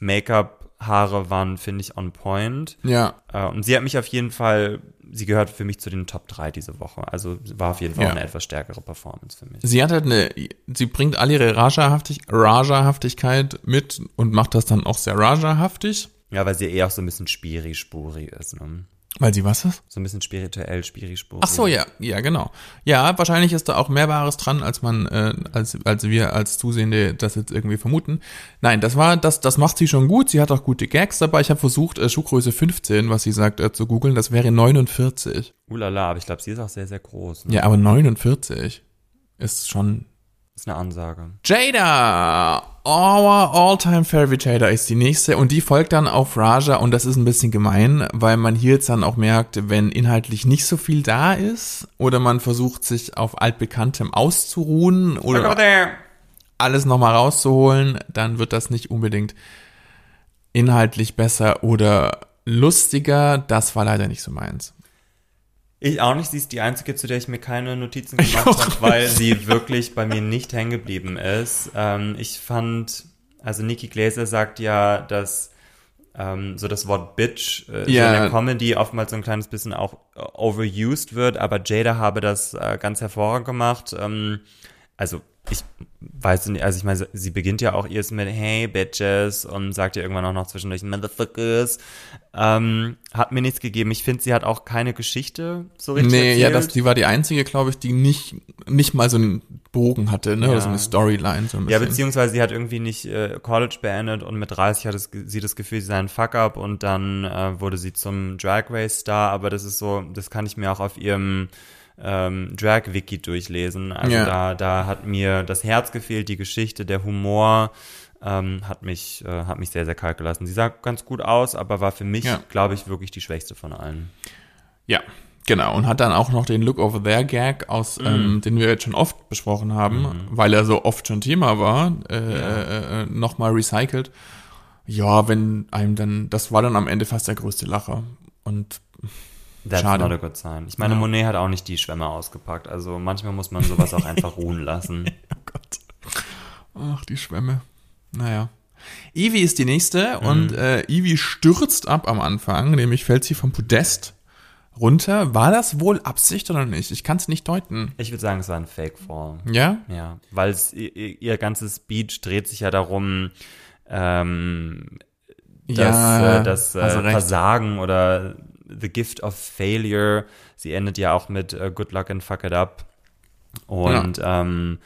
Make-up, Haare waren, finde ich, on point. Ja, Äh, und sie hat mich auf jeden Fall, sie gehört für mich zu den Top 3 diese Woche. Also war auf jeden Fall Ja. eine etwas stärkere Performance für mich. sie hat halt eine, sie bringt all ihre Raja-Haftig, Raja-Haftigkeit mit und macht das dann auch sehr Raja-haftig, Ja, weil sie eher auch so ein bisschen spiri-spuri ist, ne? Weil sie was ist? So ein bisschen spirituell, spiri-spuri. Ach so, ja, ja, genau. Ja, wahrscheinlich ist da auch mehr Wahres dran, als man, äh, als, als wir als Zusehende das jetzt irgendwie vermuten. Nein, das war, das, das macht sie schon gut. Sie hat auch gute Gags dabei. Ich habe versucht, äh, Schuhgröße 15, was sie sagt, äh, zu googeln. Das wäre 49. Ulala, aber ich glaube, sie ist auch sehr, sehr groß. Ne? Ja, aber 49 ist schon Ist eine Ansage. Jada, our all-time favorite Jada ist die nächste und die folgt dann auf Raja und das ist ein bisschen gemein, weil man hier jetzt dann auch merkt, wenn inhaltlich nicht so viel da ist oder man versucht sich auf altbekanntem auszuruhen oder alles nochmal rauszuholen, dann wird das nicht unbedingt inhaltlich besser oder lustiger. Das war leider nicht so meins. Ich auch nicht. Sie ist die einzige, zu der ich mir keine Notizen gemacht habe, weil sie wirklich bei mir nicht hängen geblieben ist. Ähm, ich fand, also Nikki Glaser sagt ja, dass ähm, so das Wort Bitch äh, so Ja. in der Comedy oftmals so ein kleines bisschen auch äh, overused wird, aber Jada habe das äh, ganz hervorragend gemacht. Ähm, also ich weiß nicht, also ich meine, sie beginnt ja auch erst mit Hey Bitches und sagt ja irgendwann auch noch zwischendurch Motherfuckers. Ähm, hat mir nichts gegeben. Ich finde, sie hat auch keine Geschichte so richtig Nee, ja, erzählt. das, die war die einzige, glaube ich, die nicht, nicht mal so einen Bogen hatte, ne? Ja. Oder so eine Storyline. So ein Ja, beziehungsweise sie hat irgendwie nicht äh, College beendet und mit 30 hat es, sie das Gefühl, sie sei ein Fuck-up und dann äh, wurde sie zum Drag Race Star, aber das ist so, das kann ich mir auch auf ihrem ähm, Drag-Wiki durchlesen. Also Ja. da, da hat mir das Herz gefehlt, die Geschichte, der Humor ähm, hat mich, äh, hat mich sehr, sehr kalt gelassen. Sie sah ganz gut aus, aber war für mich, Ja. glaube ich, wirklich die schwächste von allen. Ja, genau. Und hat dann auch noch den Look over there Gag aus, Mhm. ähm, den wir jetzt schon oft besprochen haben, weil er so oft schon Thema war, äh, äh, äh, nochmal recycelt. Ja, wenn einem dann, das war dann am Ende fast der größte Lacher. Und That's Schade. not a good sign. Ich meine, Ja. Monet hat auch nicht die Schwämme ausgepackt. Also manchmal muss man sowas auch einfach ruhen lassen. oh Gott. Ach, die Schwämme. Naja. Ivy ist die nächste Mhm. und äh, Ivy stürzt ab am Anfang, nämlich fällt sie vom Podest runter. War das wohl Absicht oder nicht? Ich kann es nicht deuten. Ich würde sagen, es war ein Fake-Fall. Ja? Ja, weil ihr, ihr ganzes Speech dreht sich ja darum, ähm, dass Ja, äh, das äh. Versagen oder The Gift of Failure, sie endet ja auch mit äh, Good Luck and Fuck It Up. Und ähm,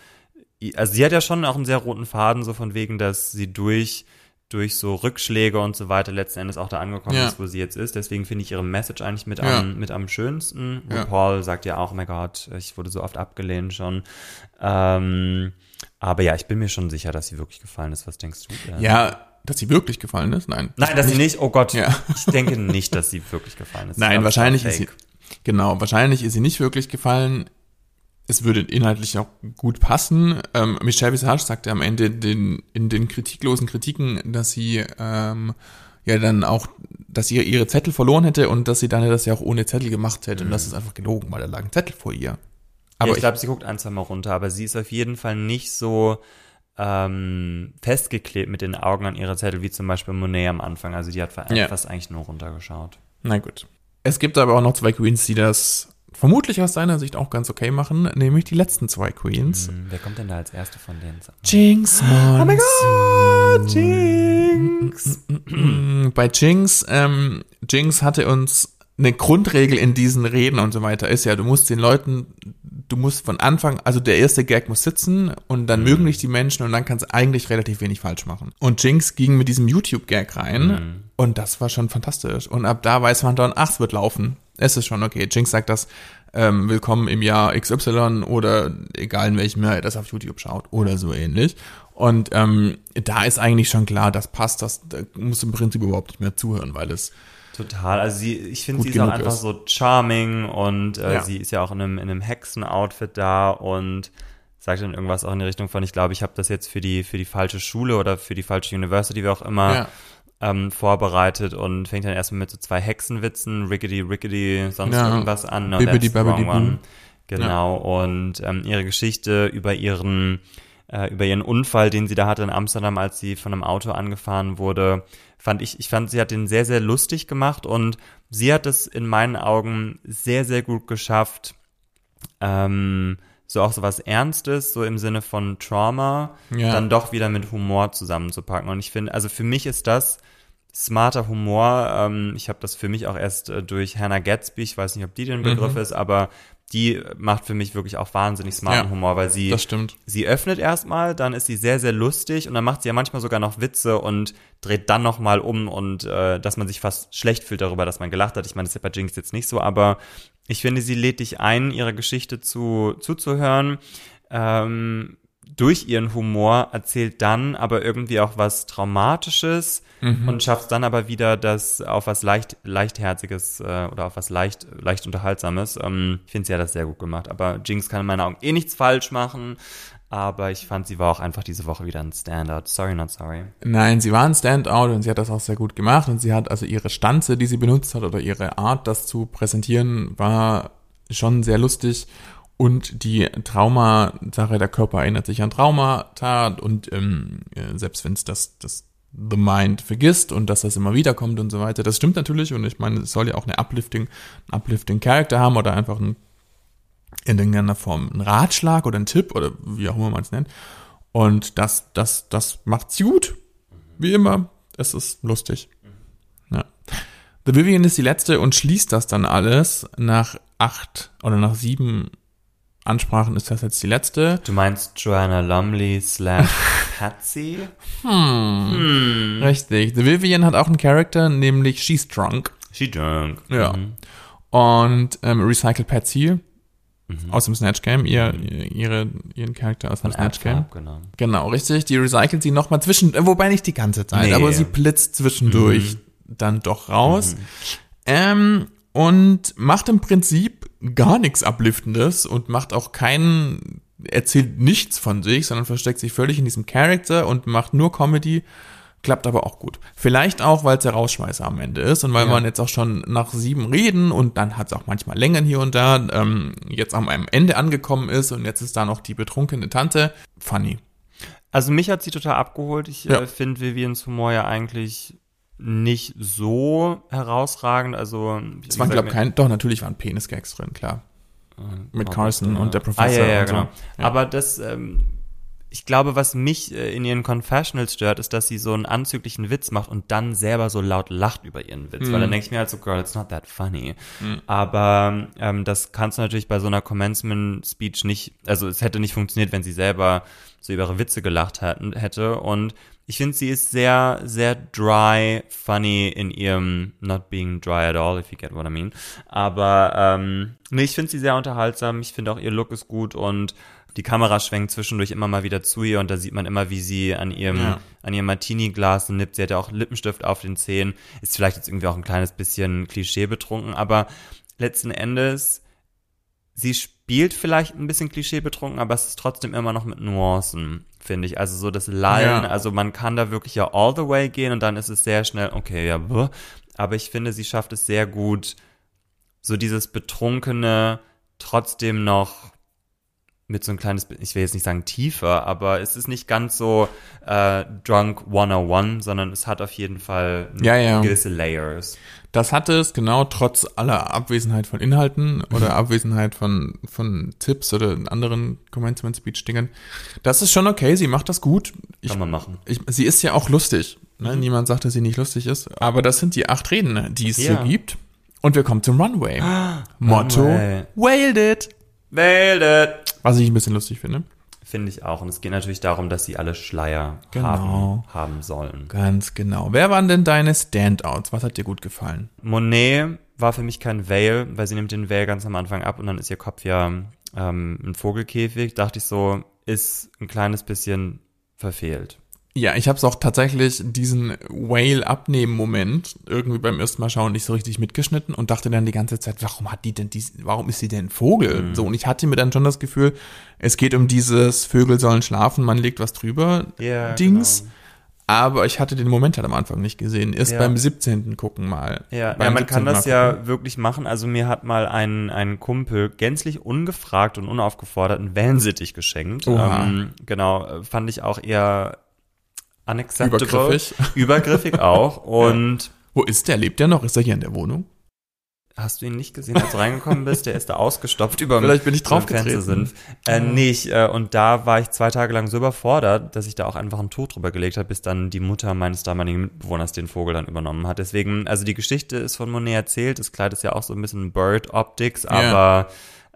i- also sie hat ja schon auch einen sehr roten Faden, so von wegen, dass sie durch durch so Rückschläge und so weiter letzten Endes auch da angekommen Ja. ist, wo sie jetzt ist. Deswegen finde ich ihre Message eigentlich mit, Ja. am, mit am schönsten. Und Ja. Paul sagt ja auch, oh mein Gott, ich wurde so oft abgelehnt schon. Ähm, aber ja, ich bin mir schon sicher, dass sie wirklich gefallen ist. Was denkst du? denn? Ja, dass sie wirklich gefallen ist? Nein. Nein, dass sie nicht, oh Gott, Ja. ich denke nicht, dass sie wirklich gefallen ist. Nein, wahrscheinlich ist sie, genau, wahrscheinlich ist sie nicht wirklich gefallen. Es würde inhaltlich auch gut passen. Ähm, Michelle Visage sagte am Ende den, in den kritiklosen Kritiken, dass sie ähm, ja dann auch, dass sie ihre Zettel verloren hätte und dass sie dann das ja auch ohne Zettel gemacht hätte. Und das ist einfach gelogen, weil da lag ein Zettel vor ihr. Aber ich ich, glaube, sie guckt ein, zwei Mal runter, aber sie ist auf jeden Fall nicht so ähm, festgeklebt mit den Augen an ihre Zettel, wie zum Beispiel Monet am Anfang. Also die hat Ja. fast eigentlich nur runtergeschaut. na gut. Es gibt aber auch noch zwei Queens, die das vermutlich aus seiner Sicht auch ganz okay machen, nämlich die letzten zwei Queens. Hm, wer kommt denn da als erste von denen? Jinx Monsoon. Oh mein Gott, Jinx! Bei Jinx, ähm, Jinx hatte uns eine Grundregel in diesen Reden und so weiter ist ja, du musst den Leuten, du musst von Anfang, also der erste Gag muss sitzen und dann mögen dich die Menschen und dann kannst du eigentlich relativ wenig falsch machen. Und Jinx ging mit diesem YouTube-Gag rein und das war schon fantastisch. Und ab da weiß man dann, ach, es wird laufen. Es ist schon okay. Jinx sagt das, ähm, willkommen im Jahr XY oder egal in welchem Jahr er das auf YouTube schaut oder so ähnlich. Und ähm, da ist eigentlich schon klar, das passt, das da muss im Prinzip überhaupt nicht mehr zuhören, weil es Total. Also sie, ich finde, sie ist auch einfach ist. so charming und äh, Ja. sie ist ja auch in einem, in einem Hexen-Outfit da und sagt dann irgendwas auch in die Richtung von, ich glaube, ich habe das jetzt für die, für die falsche Schule oder für die falsche University, wie auch immer, Ja. ähm, vorbereitet und fängt dann erstmal mit so zwei Hexenwitzen, Rickety, Rickety, sonst Ja. irgendwas an. No, Bibbidi babbidi one. Genau. Und ähm, ihre Geschichte über ihren äh, über ihren Unfall, den sie da hatte in Amsterdam, als sie von einem Auto angefahren wurde, fand ich, ich fand, sie hat den sehr, sehr lustig gemacht und sie hat es in meinen Augen sehr, sehr gut geschafft, ähm, so auch so was Ernstes, so im Sinne von Trauma, Ja. dann doch wieder mit Humor zusammenzupacken. Und ich finde, also für mich ist das smarter Humor. Ähm, ich habe das für mich auch erst äh, durch Hannah Gatsby, ich weiß nicht, ob die den Begriff ist, aber die macht für mich wirklich auch wahnsinnig smarten Ja, Humor, weil sie sie öffnet erstmal, dann ist sie sehr, sehr lustig und dann macht sie ja manchmal sogar noch Witze und dreht dann nochmal um und äh, dass man sich fast schlecht fühlt darüber, dass man gelacht hat. Ich meine, das ist ja bei Jinx jetzt nicht so, aber ich finde, sie lädt dich ein, ihrer Geschichte zu, zuzuhören. Ähm, durch ihren Humor erzählt dann aber irgendwie auch was Traumatisches und schafft dann aber wieder das auf was leicht leichtherziges äh, oder auf was leicht leicht unterhaltsames. Ähm, ich finde, sie hat das sehr gut gemacht. Aber Jinx kann in meinen Augen eh nichts falsch machen. Aber ich fand, sie war auch einfach diese Woche wieder ein Standout. Sorry, not sorry. Nein, sie war ein Standout und sie hat das auch sehr gut gemacht und sie hat also ihre Stanze, die sie benutzt hat oder ihre Art, das zu präsentieren, war schon sehr lustig und die Trauma-Sache, der Körper erinnert sich an Traumata und ähm, äh, selbst wenn es das, das The Mind vergisst und dass das immer wieder kommt und so weiter, das stimmt natürlich und ich meine, es soll ja auch eine Uplifting, Uplifting Character haben oder einfach ein in irgendeiner Form ein Ratschlag oder ein Tipp oder wie auch immer man es nennt. Und das, das, das macht's gut. Wie immer. Es ist lustig. Ja. The Vivian ist die letzte und schließt das dann alles. Nach acht oder nach sieben Ansprachen ist das jetzt die letzte. Du meinst Joanna Lumley slash Patsy? Richtig. The Vivian hat auch einen Charakter, nämlich She's Drunk. She drunk. Ja. Mhm. Und ähm, Recycle Patsy aus dem Snatch Game, ihr, ihre, ihren Charakter aus dem Mhm. Von Snatch Game. Abfab, genau. Richtig. Die recycelt sie nochmal zwischen, wobei nicht die ganze Zeit, Nee. aber sie blitzt zwischendurch dann doch raus. Ähm, und macht im Prinzip gar nichts Abliftendes und macht auch keinen, erzählt nichts von sich, sondern versteckt sich völlig in diesem Charakter und macht nur Comedy. Klappt aber auch gut. Vielleicht auch, weil es der Rausschmeißer am Ende ist und weil Ja. man jetzt auch schon nach sieben Reden und dann hat es auch manchmal Längen hier und da, ähm, jetzt am Ende angekommen ist und jetzt ist da noch die betrunkene Tante. Funny. Also mich hat sie total abgeholt. Ich Ja. äh, finde Vivians Humor ja eigentlich nicht so herausragend. Also Es waren, glaube kein, doch, natürlich waren Penis-Gags drin, klar. Mit Carson und der Ah, Professor ja, ja, und so. genau. Ja. Aber das, ähm, ich glaube, was mich äh, in ihren Confessionals stört, ist, dass sie so einen anzüglichen Witz macht und dann selber so laut lacht über ihren Witz. Mhm. Weil dann denke ich mir halt so, girl, it's not that funny. Aber ähm, das kannst du natürlich bei so einer Commencement-Speech nicht, also es hätte nicht funktioniert, wenn sie selber so über ihre Witze gelacht hätten, hätte. Und ich finde, sie ist sehr, sehr dry, funny in ihrem not being dry at all, if you get what I mean. Aber ähm, nee, ich finde sie sehr unterhaltsam. Ich finde auch ihr Look ist gut und die Kamera schwenkt zwischendurch immer mal wieder zu ihr und da sieht man immer, wie sie an ihrem, Ja. an ihrem Martini-Glas nippt. Sie hat ja auch Lippenstift auf den Zähnen. Ist vielleicht jetzt irgendwie auch ein kleines bisschen Klischee betrunken, aber letzten Endes, sie spielt vielleicht ein bisschen Klischee betrunken, aber es ist trotzdem immer noch mit Nuancen, finde ich. Also so das Lallen, Ja. also man kann da wirklich ja all the way gehen und dann ist es sehr schnell, okay, ja, buh. aber ich finde, sie schafft es sehr gut, so dieses Betrunkene trotzdem noch mit so ein kleines, ich will jetzt nicht sagen tiefer, aber es ist nicht ganz so äh, Drunk 101, sondern es hat auf jeden Fall Ja, ja. gewisse Layers. Das hatte es, genau, trotz aller Abwesenheit von Inhalten oder Abwesenheit von, von Tipps oder anderen Commencement-Speech-Dingern. Das ist schon okay, sie macht das gut. Ich, Kann man machen. ich, sie ist ja auch lustig. Mhm. Ne? Niemand sagt, dass sie nicht lustig ist. Aber das sind die acht Reden, die es Ja. hier gibt. Und wir kommen zum Runway. Motto, Runway. wailed it. Veiled it. Was ich ein bisschen lustig finde. Finde ich auch. Und es geht natürlich darum, dass sie alle Schleier Genau. haben, haben sollen. Ganz genau. Wer waren denn deine Standouts? Was hat dir gut gefallen? Monet war für mich kein Veil, weil sie nimmt den Veil ganz am Anfang ab und dann ist ihr Kopf ja ähm, ein Vogelkäfig. Dachte ich so, ist ein kleines bisschen verfehlt. Ja, ich habe es auch tatsächlich diesen Whale-Abnehmen-Moment irgendwie beim ersten Mal schauen nicht so richtig mitgeschnitten und dachte dann die ganze Zeit, warum hat die denn diesen, warum ist sie denn ein Vogel? Mhm. So, und ich hatte mir dann schon das Gefühl, es geht um dieses Vögel sollen schlafen, man legt was drüber Ja, Dings. genau. Aber ich hatte den Moment halt am Anfang nicht gesehen. Erst Ja. beim 17. gucken mal. Ja, ja man kann 17. das ja wirklich machen. Also mir hat mal ein, ein Kumpel gänzlich ungefragt und unaufgefordert einen Wellensittich geschenkt. Ähm, genau, fand ich auch eher unacceptable. Übergriffig. Übergriffig auch. Und Wo ist der? Lebt der noch? Ist er hier in der Wohnung? Hast du ihn nicht gesehen, als du reingekommen bist? Der ist da ausgestopft über Vielleicht bin ich draufgetreten. Äh, nicht. Äh, und da war ich zwei Tage lang so überfordert, dass ich da auch einfach ein Tuch drüber gelegt habe, bis dann die Mutter meines damaligen Mitbewohners den Vogel dann übernommen hat. Deswegen, also die Geschichte ist von Monet erzählt. Das Kleid ist ja auch so ein bisschen Bird Optics, aber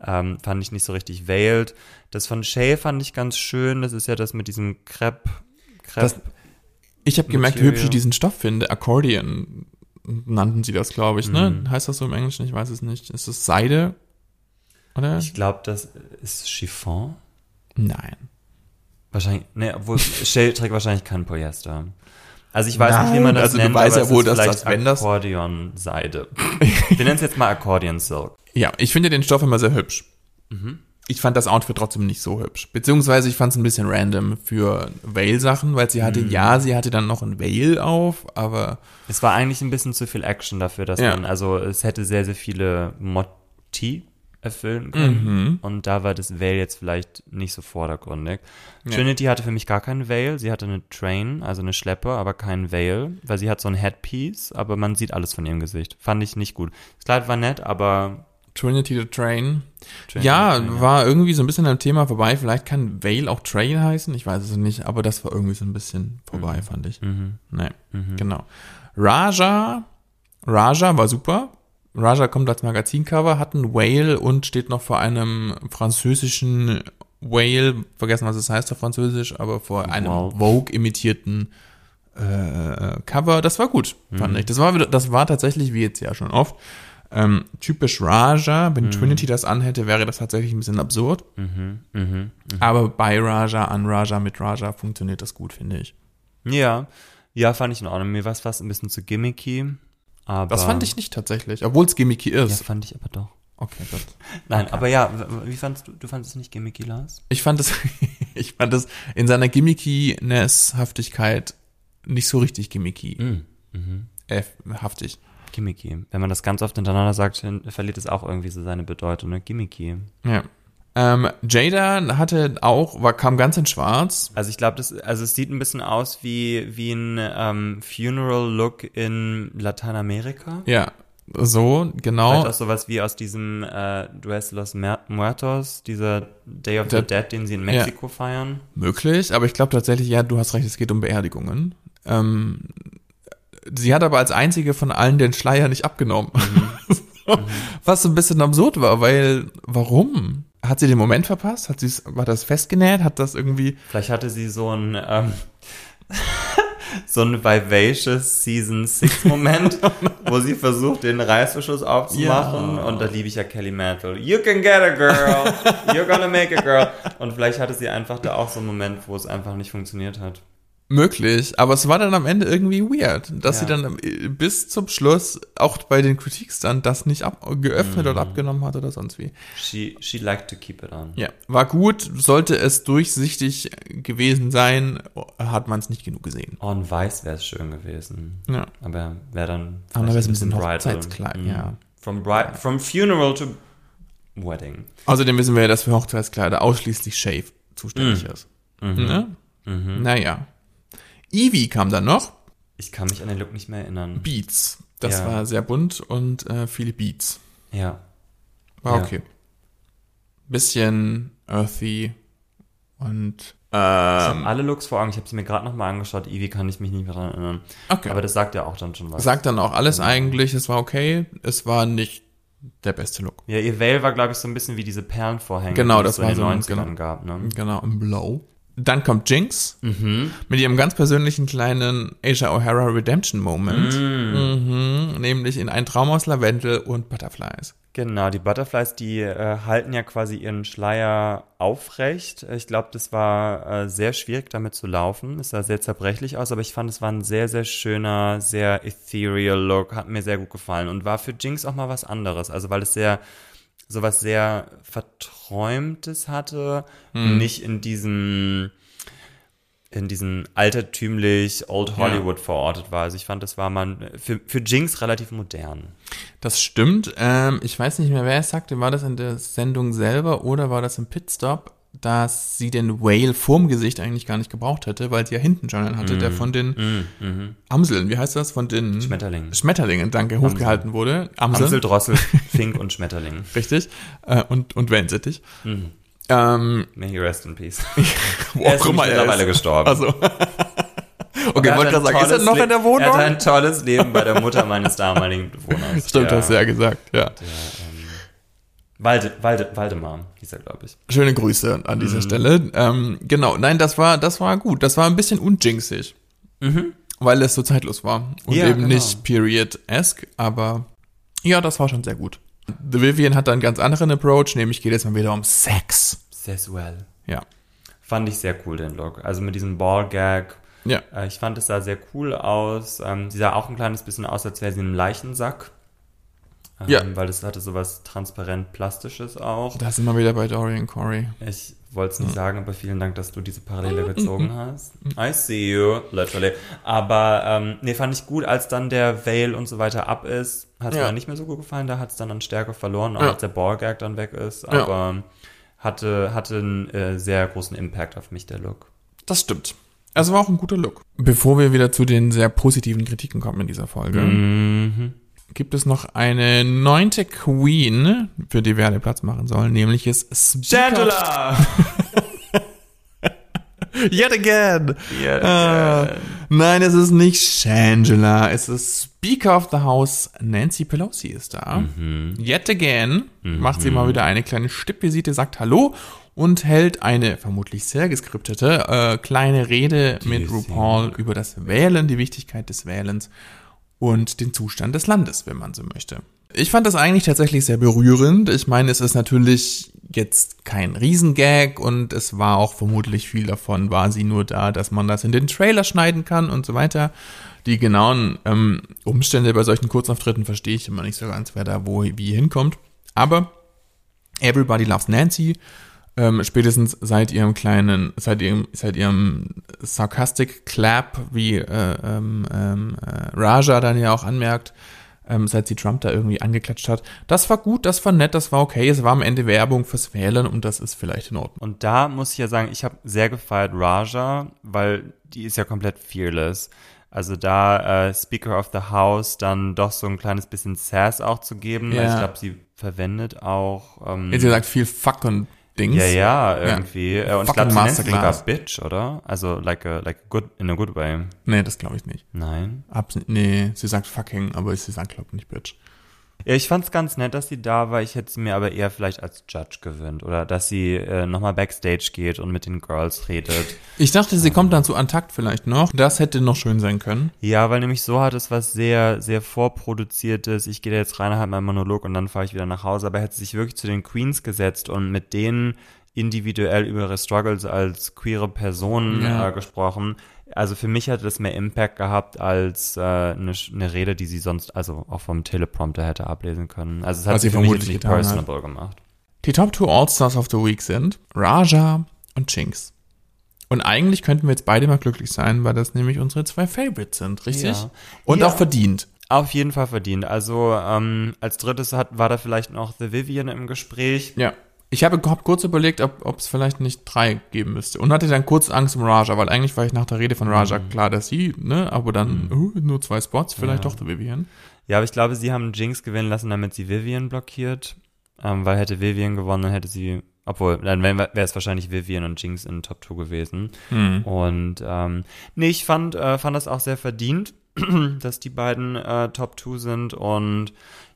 ähm, fand ich nicht so richtig veiled. Das von Shay fand ich ganz schön. Das ist ja das mit diesem Crepe. Crepe. Das- Ich habe gemerkt, wie hübsch ich diesen Stoff finde. Accordion nannten sie das, glaube ich, ne? Mhm. Heißt das so im Englischen? Ich weiß es nicht. Ist es Seide? Oder? ich glaube, das ist Chiffon. Nein. Wahrscheinlich, ne, obwohl Shell trägt wahrscheinlich kein Polyester. Also ich weiß nicht, wie Nein, man das also du nennt, weißt aber ja wohl, dass das, wenn das- Akkordeon-Seide. Wir nennen es jetzt mal Akkordeon Silk. Ja, ich finde den Stoff immer sehr hübsch. Mhm. Ich fand das Outfit trotzdem nicht so hübsch. Beziehungsweise ich fand es ein bisschen random für Veil-Sachen, weil sie Mhm. hatte, ja, sie hatte dann noch ein Veil auf, aber Es war eigentlich ein bisschen zu viel Action dafür, dass Ja. man, also es hätte sehr, sehr viele Motti erfüllen können. Mhm. Und da war das Veil jetzt vielleicht nicht so vordergründig. Trinity hatte für mich gar keinen Veil. Sie hatte eine Train, also eine Schleppe, aber keinen Veil, weil sie hat so ein Headpiece, aber man sieht alles von ihrem Gesicht. Fand ich nicht gut. Das Kleid war nett, aber Trinity the Train. Trinity ja, the Train, war irgendwie so ein bisschen am Thema vorbei. Vielleicht kann Veil auch Train heißen, ich weiß es nicht, aber das war irgendwie so ein bisschen vorbei, fand ich. Mhm. Nee, genau. Raja, Raja war super. Raja kommt als Magazincover, hat ein Whale und steht noch vor einem französischen Whale, vergessen was es heißt auf Französisch, aber vor einem Wow. Vogue-imitierten äh, Cover. Das war gut, fand ich. Das war, das war tatsächlich, wie jetzt ja schon oft, ähm, typisch Raja. Wenn Trinity das anhätte, wäre das tatsächlich ein bisschen absurd. Aber bei Raja, an Raja, mit Raja funktioniert das gut, finde ich. Ja, ja, fand ich in Ordnung. Mir war es fast ein bisschen zu gimmicky. Aber Das fand ich nicht tatsächlich, obwohl es gimmicky Ja, ist. fand ich aber doch. Okay, gut. Nein, aber ja, wie fandest du, du fandest es nicht gimmicky, Lars? Ich fand es, ich fand es in seiner Gimmicky-Ness-Haftigkeit nicht so richtig gimmicky. Äh, haftig. Gimmicky. Wenn man das ganz oft hintereinander sagt, verliert es auch irgendwie so seine Bedeutung, ne? Gimmicky. Ja. Ähm, Jada hatte auch, war, kam ganz in schwarz. Also ich glaube, das, also es sieht ein bisschen aus wie, wie ein ähm, Funeral-Look in Lateinamerika. Ja, so, genau. Vielleicht auch sowas wie aus diesem äh, Dues los Muertos, dieser Day of Der- the Dead, den sie in Mexiko feiern. Möglich, aber ich glaube tatsächlich, ja, du hast recht, es geht um Beerdigungen. Ähm, sie hat aber als einzige von allen den Schleier nicht abgenommen. Was so ein bisschen absurd war, weil, warum? Hat sie den Moment verpasst? Hat sie's, war das festgenäht? Hat das irgendwie, Vielleicht hatte sie so ein ähm, so ein Vivacious Season 6 Moment, wo sie versucht, den Reißverschluss aufzumachen. Ja. Und da liebe ich ja Kelly Mantle. You can get a girl. You're gonna make a girl. Und vielleicht hatte sie einfach da auch so einen Moment, wo es einfach nicht funktioniert hat. Möglich, aber es war dann am Ende irgendwie weird, dass Ja. sie dann äh, bis zum Schluss auch bei den Critiques dann das nicht ab, geöffnet Mhm. oder abgenommen hat oder sonst wie. She, she liked to keep it on. Ja, war gut, sollte es durchsichtig gewesen sein, hat man es nicht genug gesehen. On Weiß wäre es schön gewesen. Ja. Aber wäre dann Aber wär's ein bisschen. Hochzeitskleid, Mhm. ja. From, bri from funeral to wedding. Außerdem wissen wir ja, dass für Hochzeitskleider ausschließlich Shave zuständig Mhm. ist. Ne? Naja. Evie kam dann noch. Ich kann mich an den Look nicht mehr erinnern. Beats. Das Ja. war sehr bunt und äh, viele Beats. Ja. War Ja. okay. Bisschen earthy und Ich ähm, habe alle Looks vor Augen. Ich habe sie mir gerade nochmal angeschaut. Ivy kann ich mich nicht mehr dran erinnern. okay. Aber das sagt ja auch dann schon was. sagt dann auch alles eigentlich, es war okay, es war nicht der beste Look. Ja, ihr Veil war, glaube ich, so ein bisschen wie diese Perlenvorhänge, Genau, die das es so war in den so ein- 90ern genau. gab. Ne? Genau, im Blow. Dann kommt Jinx Mhm. mit ihrem ganz persönlichen kleinen Asia O'Hara Redemption Moment. Mm. Mhm, nämlich in ein Traum aus Lavendel und Butterflies. Genau, die Butterflies, die äh, halten ja quasi ihren Schleier aufrecht. Ich glaube, das war äh, sehr schwierig, damit zu laufen. Es sah sehr zerbrechlich aus, aber ich fand, es war ein sehr, sehr schöner, sehr ethereal Look. Hat mir sehr gut gefallen und war für Jinx auch mal was anderes. Also, weil es sehr, sowas sehr Verträumtes hatte. Mhm. Nicht in diesem, in diesem altertümlich Old Hollywood verortet war. Also, ich fand, das war mal für, für Jinx relativ modern. Das stimmt. Ähm, ich weiß nicht mehr, wer es sagte. War das in der Sendung selber oder war das im Pitstop, dass sie den Whale vorm Gesicht eigentlich gar nicht gebraucht hätte, weil sie ja hinten schon einen hatte, der von den Amseln, wie heißt das? Von den Mhm. Schmetterlingen. Schmetterlingen, danke, hochgehalten wurde. Amseln. Amsel, Drossel, Fink und Schmetterling. Richtig. Äh, und, und Wellensittich. Ähm, May he rest in peace. wo Er ist immer mittlerweile gestorben. Also. okay, Er wollte gerade sagen, ist er noch Le- in der Er Wohnung? hat ein tolles Leben bei der Mutter meines damaligen Bewohners. Stimmt, der, hast du ja gesagt, ja. Walde, Walde, Waldemar hieß er, glaube ich. Schöne Grüße an Mhm. dieser Stelle. Ähm, genau, nein, das war, das war gut. Das war ein bisschen unjinxig. Weil es so zeitlos war. Und Mhm. Ja, eben genau. nicht period-esque, aber ja, das war schon sehr gut. The Vivian hat da einen ganz anderen Approach, nämlich geht es mal wieder um Sex. Sessuell. Ja. Fand ich sehr cool, den Look. Also mit diesem Ballgag. Ja. Äh, ich fand, es sah sehr cool aus. Ähm, sie sah auch ein kleines bisschen aus, als wäre sie in einem Leichensack. Ähm, Ja. Weil es hatte sowas transparent Plastisches auch. Da sind wir wieder bei Dorian Corey. Ich wollte es nicht sagen, aber vielen Dank, dass du diese Parallele Mhm. gezogen hast. I see you, literally. Aber ähm, nee, fand ich gut, als dann der Veil und so weiter ab ist, hat es Ja. mir nicht mehr so gut gefallen. Da hat es dann an Stärke verloren, auch Ja. als der Ballgag dann weg ist. Ja. Aber hatte, hatte einen äh, sehr großen Impact auf mich, der Look. Das stimmt. Also war auch ein guter Look. Bevor wir wieder zu den sehr positiven Kritiken kommen in dieser Folge, Mhm. Gibt es noch eine neunte Queen, für die wir alle Platz machen sollen, nämlich ist Speaker Yet again. Ah, nein, es ist nicht Shangela. Es ist Speaker of the House. Nancy Pelosi ist da. Yet again macht sie mal wieder eine kleine Stippvisite, sagt Hallo und hält eine vermutlich sehr geskriptete äh, kleine Rede mit RuPaul über das Wählen, die Wichtigkeit des Wählens und den Zustand des Landes, wenn man so möchte. Ich fand das eigentlich tatsächlich sehr berührend. Ich meine, es ist natürlich jetzt kein Riesengag und es war auch vermutlich viel davon, war sie nur da, dass man das in den Trailer schneiden kann und so weiter. Die genauen ähm, Umstände bei solchen Kurzauftritten verstehe ich immer nicht so ganz, wer da wo wie hinkommt. Aber Everybody Loves Nancy. Ähm, spätestens seit ihrem kleinen, seit ihrem, seit ihrem sarcastic Clap, wie äh, ähm, ähm, äh, Raja dann ja auch anmerkt, ähm, seit sie Trump da irgendwie angeklatscht hat. Das war gut, das war nett, das war okay. Es war am Ende Werbung fürs Wählen und das ist vielleicht in Ordnung. Und da muss ich ja sagen, ich habe sehr gefeiert Raja, weil die ist ja komplett fearless. Also da äh, Speaker of the House dann doch so ein kleines bisschen Sass auch zu geben. Ja. Ich glaube, sie verwendet auch ähm, Jetzt sagt viel Fuck und Dings. ja, ja, irgendwie. Äh, Und ich glaube, Fucking sie nennt sich sogar Masterclass. Bitch, oder? Also like a, like a good, in a good way. Nee, das glaube ich nicht. Nein. Abs nee, sie sagt fucking, aber sie sagt, glaube nicht Bitch. Ja, ich fand's ganz nett, dass sie da war. Ich hätte sie mir aber eher vielleicht als Judge gewöhnt. Oder dass sie äh, nochmal Backstage geht und mit den Girls redet. Ich dachte, sie kommt dann zu Antakt vielleicht noch. Das hätte noch schön sein können. Ja, weil nämlich so hat es was sehr, sehr vorproduziertes. Ich gehe da jetzt rein, halt meinen Monolog und dann fahre ich wieder nach Hause. Aber er hätte sich wirklich zu den Queens gesetzt und mit denen individuell über ihre Struggles als queere Person Ja. äh, gesprochen. Also für mich hatte das mehr Impact gehabt als äh, eine, eine Rede, die sie sonst also auch vom Teleprompter hätte ablesen können. Also es hat Was sie für mich nicht getan hat. personable gemacht. Die Top 2 All-Stars of the Week sind Raja und Jinx. Und eigentlich könnten wir jetzt beide mal glücklich sein, weil das nämlich unsere zwei Favorites sind, richtig? Ja. Und Ja. auch verdient. Auf jeden Fall verdient. Also ähm, als drittes hat, war da vielleicht noch The Vivian im Gespräch. Ja. Ich habe hab kurz überlegt, ob es vielleicht nicht drei geben müsste. Und hatte dann kurz Angst um Raja, weil eigentlich war ich nach der Rede von Raja klar, dass sie, ne, aber dann uh, nur zwei Spots, vielleicht doch The Vivian. Ja, aber ich glaube, sie haben Jinx gewinnen lassen, damit sie Vivian blockiert. Ähm, weil hätte Vivian gewonnen, dann hätte sie, obwohl, dann wäre es wahrscheinlich Vivian und Jinx in Top 2 gewesen. Und ähm, nee, ich fand, äh, fand das auch sehr verdient, dass die beiden äh, Top 2 sind und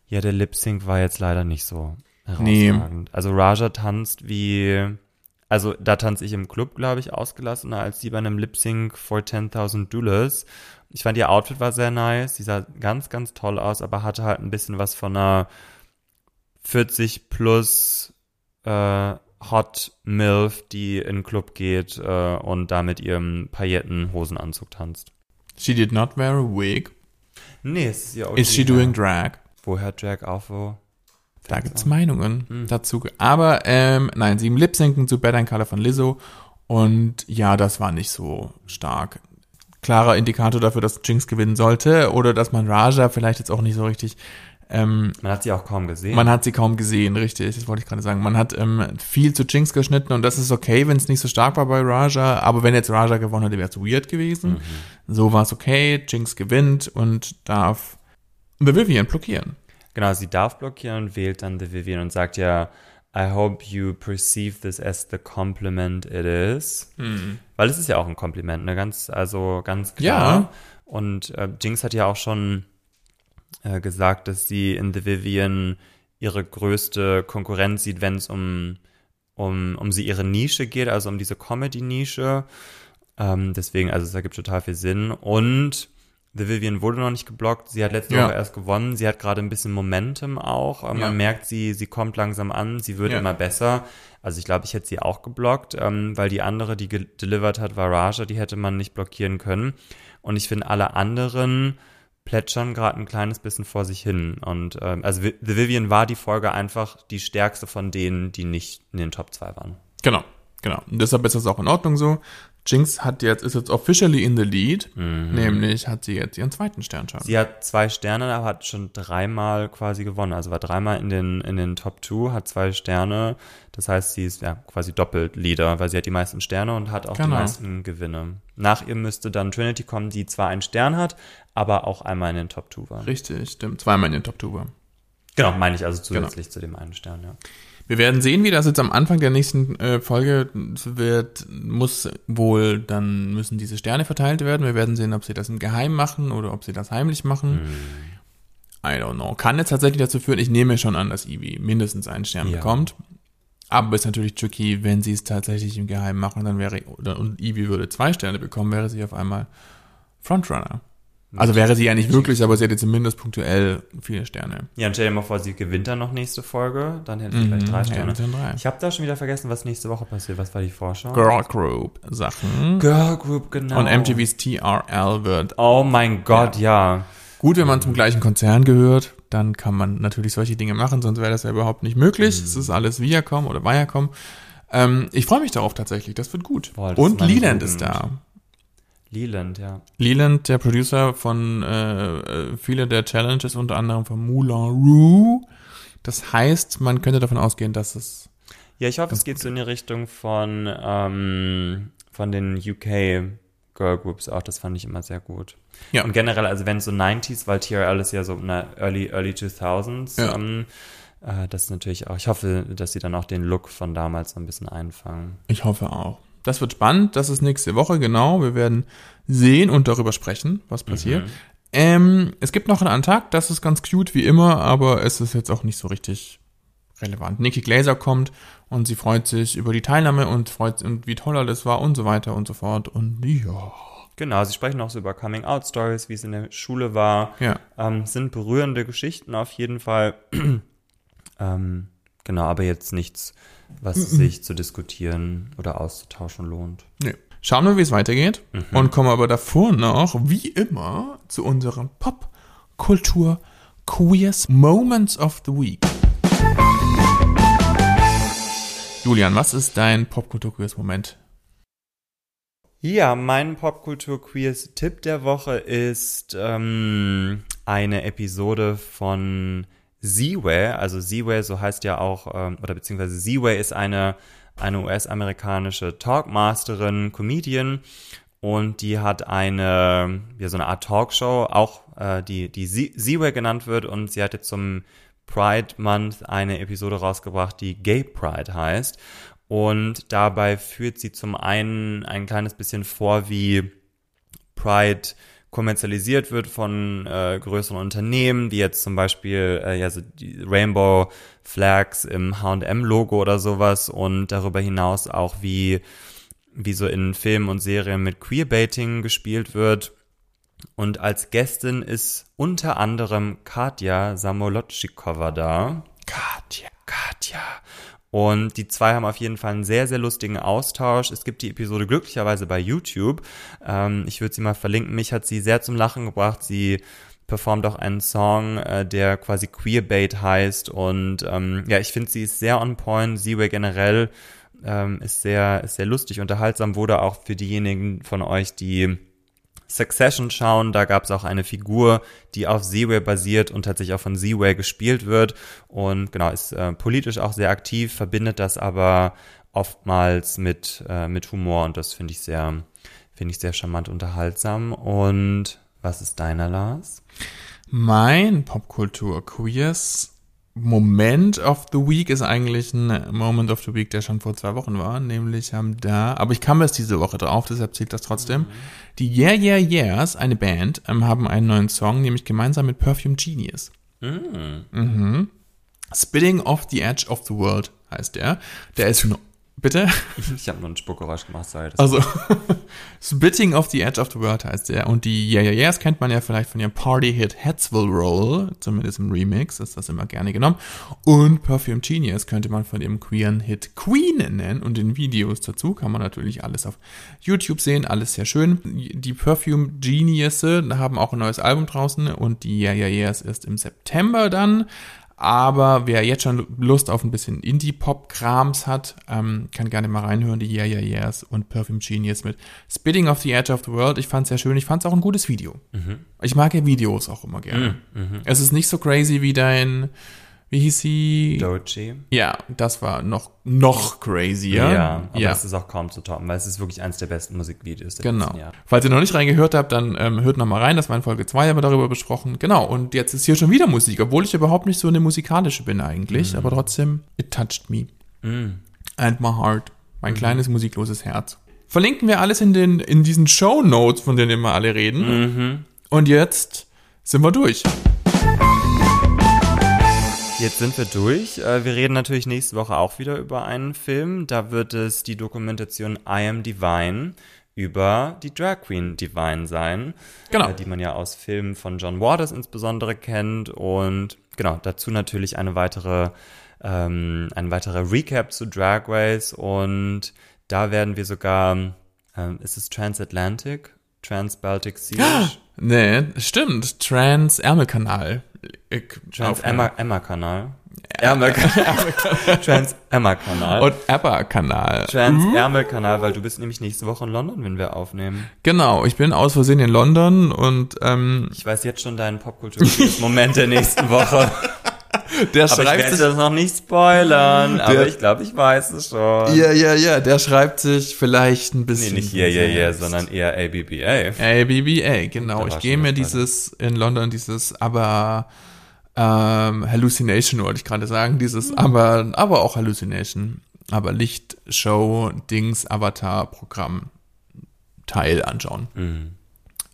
Ja, der Lip Sync war jetzt leider nicht so Nee. Also Raja tanzt wie, also da tanze ich im Club, glaube ich, ausgelassener als die bei einem Lip Sync for 10.000 Dollars. Ich fand ihr Outfit war sehr nice, sie sah ganz, ganz toll aus, aber hatte halt ein bisschen was von einer 40 plus äh, Hot Milf, die in den Club geht äh, und da mit ihrem Pailletten-Hosenanzug tanzt. She did not wear a wig. Nee, es ist ja Is she doing drag? Woher Drag auf wo? Da gibt's Meinungen dazu. Aber ähm, nein, sie lip sinken zu Better in Color von Lizzo. Und ja, das war nicht so stark. Klarer Indikator dafür, dass Jinx gewinnen sollte. Oder dass man Raja vielleicht jetzt auch nicht so richtig. Ähm, Man hat sie auch kaum gesehen. man hat sie kaum gesehen, richtig, das wollte ich gerade sagen. Man hat ähm, viel zu Jinx geschnitten und das ist okay, wenn es nicht so stark war bei Raja. Aber wenn jetzt Raja gewonnen hätte, wäre es weird gewesen. So war es okay. Jinx gewinnt und darf The Vivian blockieren. Genau, sie darf blockieren und wählt dann The Vivian und sagt ja, I hope you perceive this as the compliment it is. Weil es ist ja auch ein Kompliment, ne? Ganz, also ganz klar. Ja. Und äh, Jinx hat ja auch schon äh, gesagt, dass sie in The Vivian ihre größte Konkurrenz sieht, wenn es um, um, um sie ihre Nische geht, also um diese Comedy-Nische. Ähm, deswegen, also es ergibt total viel Sinn. Und The Vivian wurde noch nicht geblockt. Sie hat letzte Ja. Woche erst gewonnen. Sie hat gerade ein bisschen Momentum auch. Ähm, Ja. Man merkt, sie, sie kommt langsam an. Sie wird Ja. immer besser. Also ich glaube, ich hätte sie auch geblockt, ähm, weil die andere, die gedelivered hat, war Raja. Die hätte man nicht blockieren können. Und ich finde, alle anderen plätschern gerade ein kleines bisschen vor sich hin. Und ähm, also The Vivian war die Folge einfach die stärkste von denen, die nicht in den Top 2 waren. Genau, genau. Und deshalb ist das auch in Ordnung so. Jinx hat jetzt, ist jetzt officially in the lead. Nämlich hat sie jetzt ihren zweiten Stern schon. Sie hat zwei Sterne, aber hat schon dreimal quasi gewonnen. Also war dreimal in den, in den Top 2, hat zwei Sterne. Das heißt, sie ist ja quasi doppelt Leader, weil sie hat die meisten Sterne und hat auch die Genau. meisten Gewinne. Nach ihr müsste dann Trinity kommen, die zwar einen Stern hat, aber auch einmal in den Top 2 war. Richtig, stimmt. Zweimal in den Top 2 war. Genau, meine ich also zusätzlich zu dem einen Stern, ja. Wir werden sehen, wie das jetzt am Anfang der nächsten äh, Folge wird. Muss wohl, dann müssen diese Sterne verteilt werden. Wir werden sehen, ob sie das im Geheim machen oder ob sie das heimlich machen. I don't know. Kann jetzt tatsächlich dazu führen, ich nehme schon an, dass Ivy mindestens einen Stern Ja. bekommt. Aber ist natürlich tricky, wenn sie es tatsächlich im Geheim machen, dann wäre, oder, und Ivy würde zwei Sterne bekommen, wäre sie auf einmal Frontrunner. Also wäre sie ja nicht wirklich, aber sie hätte zumindest punktuell viele Sterne. Ja, und stell dir mal vor, sie gewinnt dann noch nächste Folge, dann hätte sie vielleicht drei ja, Sterne. dann drei. Ich habe da schon wieder vergessen, was nächste Woche passiert. Was war die Vorschau? Girl Group Sachen. Girl Group, genau. Und MTVs TRL wird Oh mein Gott, ja. Gut, wenn man zum gleichen Konzern gehört, dann kann man natürlich solche Dinge machen, sonst wäre das ja überhaupt nicht möglich. Mhm. Es ist alles Viacom oder Viacom. Ähm, ich freue mich darauf tatsächlich, das wird gut. Boah, das Und Leland ist da. Leland, ja. Leland, der Producer von äh, äh, viele der Challenges, unter anderem von Moulin Rouge. Das heißt, man könnte davon ausgehen, dass es Ja, ich hoffe, es geht so in die Richtung von, ähm, von den UK Girl Groups auch. Das fand ich immer sehr gut. Ja. Und generell, also wenn es so 90s, weil TRL ist ja so eine Early, Early 2000s, Ja. ähm, äh, das ist natürlich auch, ich hoffe, dass sie dann auch den Look von damals so ein bisschen einfangen. Ich hoffe auch. Das wird spannend. Das ist nächste Woche, genau. Wir werden sehen und darüber sprechen, was passiert. Ähm, es gibt noch einen Antag, das ist ganz cute wie immer, aber es ist jetzt auch nicht so richtig relevant. Nikki Glaser kommt und sie freut sich über die Teilnahme und freut und wie toll alles war und so weiter und so fort. Und ja. Genau, sie sprechen auch so über Coming-out-Stories, wie es in der Schule war. Ja. Ähm, sind berührende Geschichten auf jeden Fall. ähm, genau, aber jetzt nichts, was sich zu diskutieren oder auszutauschen lohnt. Nee. Schauen wir, wie es weitergeht und kommen aber davor noch, wie immer, zu unseren Pop-Kultur-Queers Moments of the Week. Julian, was ist dein Popkultur-Queers-Moment? Ja, mein Popkultur-Queers-Tipp der Woche ist ähm, eine Episode von Z-Way. Also Z-Way, so heißt ja auch, ähm, oder beziehungsweise Z-Way ist eine, eine US-amerikanische Talkmasterin, Comedian. Und die hat eine, ja, so eine Art Talkshow, auch äh, die, die Z-Way genannt wird. Und sie hat jetzt zum Pride Month eine Episode rausgebracht, die Gay Pride heißt. Und dabei führt sie zum einen ein kleines bisschen vor, wie Pride kommerzialisiert wird von äh, größeren Unternehmen, wie jetzt zum Beispiel äh, ja, so die Rainbow Flags im H&M-Logo oder sowas und darüber hinaus auch wie, wie so in Filmen und Serien mit Queerbaiting gespielt wird. Und als Gästin ist unter anderem Katja Samolotschikova da. Katja, Katja. Und die zwei haben auf jeden Fall einen sehr, sehr lustigen Austausch. Es gibt die Episode glücklicherweise bei YouTube. Ähm, ich würde sie mal verlinken. Mich hat sie sehr zum Lachen gebracht. Sie performt auch einen Song, äh, der quasi Queerbait heißt. Und ähm, ja, ich finde, sie ist sehr on point. Seaway generell ähm, ist sehr, ist sehr lustig, unterhaltsam. Wurde auch für diejenigen von euch, die Succession schauen. Da gab es auch eine Figur, die auf Seaway basiert und tatsächlich auch von Seaway gespielt wird. Und genau, ist äh, politisch auch sehr aktiv, verbindet das aber oftmals mit, äh, mit Humor und das finde ich sehr, finde ich sehr charmant unterhaltsam. Und was ist deiner, Lars? Mein Popkultur-Quiz Moment of the Week ist eigentlich ein Moment of the Week, der schon vor zwei Wochen war. Nämlich haben da, aber ich kam erst diese Woche drauf, deshalb zählt das trotzdem. Mhm. Die Yeah Yeah Yeahs, eine Band, ähm, haben einen neuen Song, nämlich gemeinsam mit Perfume Genius. Mhm. Mhm. Spitting off the Edge of the World heißt der. Der ist Bitte? Ich habe nur ein Spuckgeräusch gemacht, sorry. Also, Spitting of the Edge of the World heißt der. Und die Yeah Yeah Yeahs kennt man ja vielleicht von ihrem Party-Hit Headsville Roll, zumindest im Remix ist das immer gerne genommen. Und Perfume Genius könnte man von ihrem queeren Hit Queen nennen. Und in Videos dazu kann man natürlich alles auf YouTube sehen, alles sehr schön. Die Perfume Genius haben auch ein neues Album draußen und die Yeah Yeah Yeahs ist im September dann. Aber wer jetzt schon Lust auf ein bisschen Indie-Pop-Krams hat, ähm, kann gerne mal reinhören, die Yeah Yeah Yeahs und Perfume Genius mit Spitting of the Edge of the World. Ich fand es sehr schön. Ich fand es auch ein gutes Video. Mhm. Ich mag ja Videos auch immer gerne. Mhm. mhm. Es ist nicht so crazy wie dein wie hieß sie? Doji. Ja, das war noch, noch crazier. Ja, aber ja. das ist auch kaum zu toppen, weil es ist wirklich eines der besten Musikvideos der Genau. Falls ihr noch nicht reingehört habt, dann ähm, hört noch mal rein, das war in Folge 2, haben wir darüber besprochen. Genau, und jetzt ist hier schon wieder Musik, obwohl ich überhaupt nicht so eine musikalische bin eigentlich, mhm. aber trotzdem, it touched me. Mhm. And my heart. Mein mhm. kleines musikloses Herz. Verlinken wir alles in, den, in diesen Show Notes, von denen immer alle reden. Mhm. Und jetzt sind wir durch. Jetzt sind wir durch. Äh, wir reden natürlich nächste Woche auch wieder über einen Film. Da wird es die Dokumentation I Am Divine über die Drag Queen Divine sein. Genau. Äh, die man ja aus Filmen von John Waters insbesondere kennt. Und genau, dazu natürlich eine weitere, ähm, ein weiterer Recap zu Drag Race. Und da werden wir sogar, ähm, ist es Transatlantic? Trans-Baltic Sea? Nee, stimmt. Trans-Ärmelkanal. Trans-Emma-Kanal. Trans-Emma-Kanal. Und Emma-Kanal. Trans-Ärmel-Kanal, weil du bist nämlich nächste Woche in London, wenn wir aufnehmen. Genau, ich bin aus Versehen in London und ähm, Ich weiß jetzt schon deinen Popkultur-Moment der nächsten Woche. Der aber schreibt ich werde sich, das noch nicht spoilern, der, aber ich glaube, ich weiß es schon. Ja, ja, ja, der schreibt sich vielleicht ein bisschen. Nee, nicht ja, ja, ja, sondern eher ABBA. ABBA, genau. Ich gehe mir dieses in London dieses aber ähm, Hallucination wollte ich gerade sagen, dieses mhm. aber aber auch Hallucination, aber Lichtshow Dings Avatar Programm Teil anschauen. Mhm.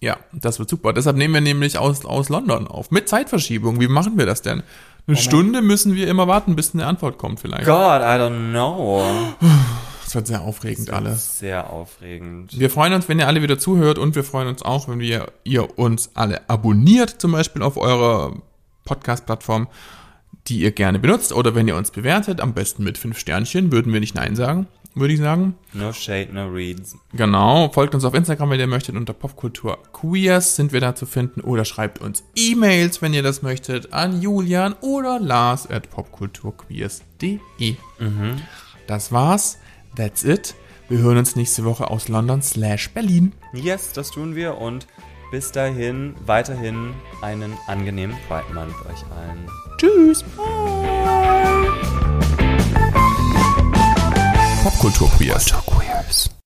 Ja, das wird super. Deshalb nehmen wir nämlich aus, aus London auf. Mit Zeitverschiebung. Wie machen wir das denn? Eine oh Stunde müssen wir immer warten, bis eine Antwort kommt vielleicht. God, I don't know. Das wird sehr aufregend alles. Sehr aufregend. Wir freuen uns, wenn ihr alle wieder zuhört und wir freuen uns auch, wenn wir, ihr uns alle abonniert, zum Beispiel auf eurer Podcast-Plattform, die ihr gerne benutzt oder wenn ihr uns bewertet, am besten mit fünf Sternchen, würden wir nicht Nein sagen würde ich sagen. No shade, no reads. Genau. Folgt uns auf Instagram, wenn ihr möchtet. Unter Popkultur Queers sind wir da zu finden. Oder schreibt uns E-Mails, wenn ihr das möchtet, an Julian oder Lars at popkulturqueers.de. Mhm. Das war's. That's it. Wir hören uns nächste Woche aus London slash Berlin. Yes, das tun wir und bis dahin weiterhin einen angenehmen Pride Month euch allen. Tschüss. Bye. Popkultur Queers.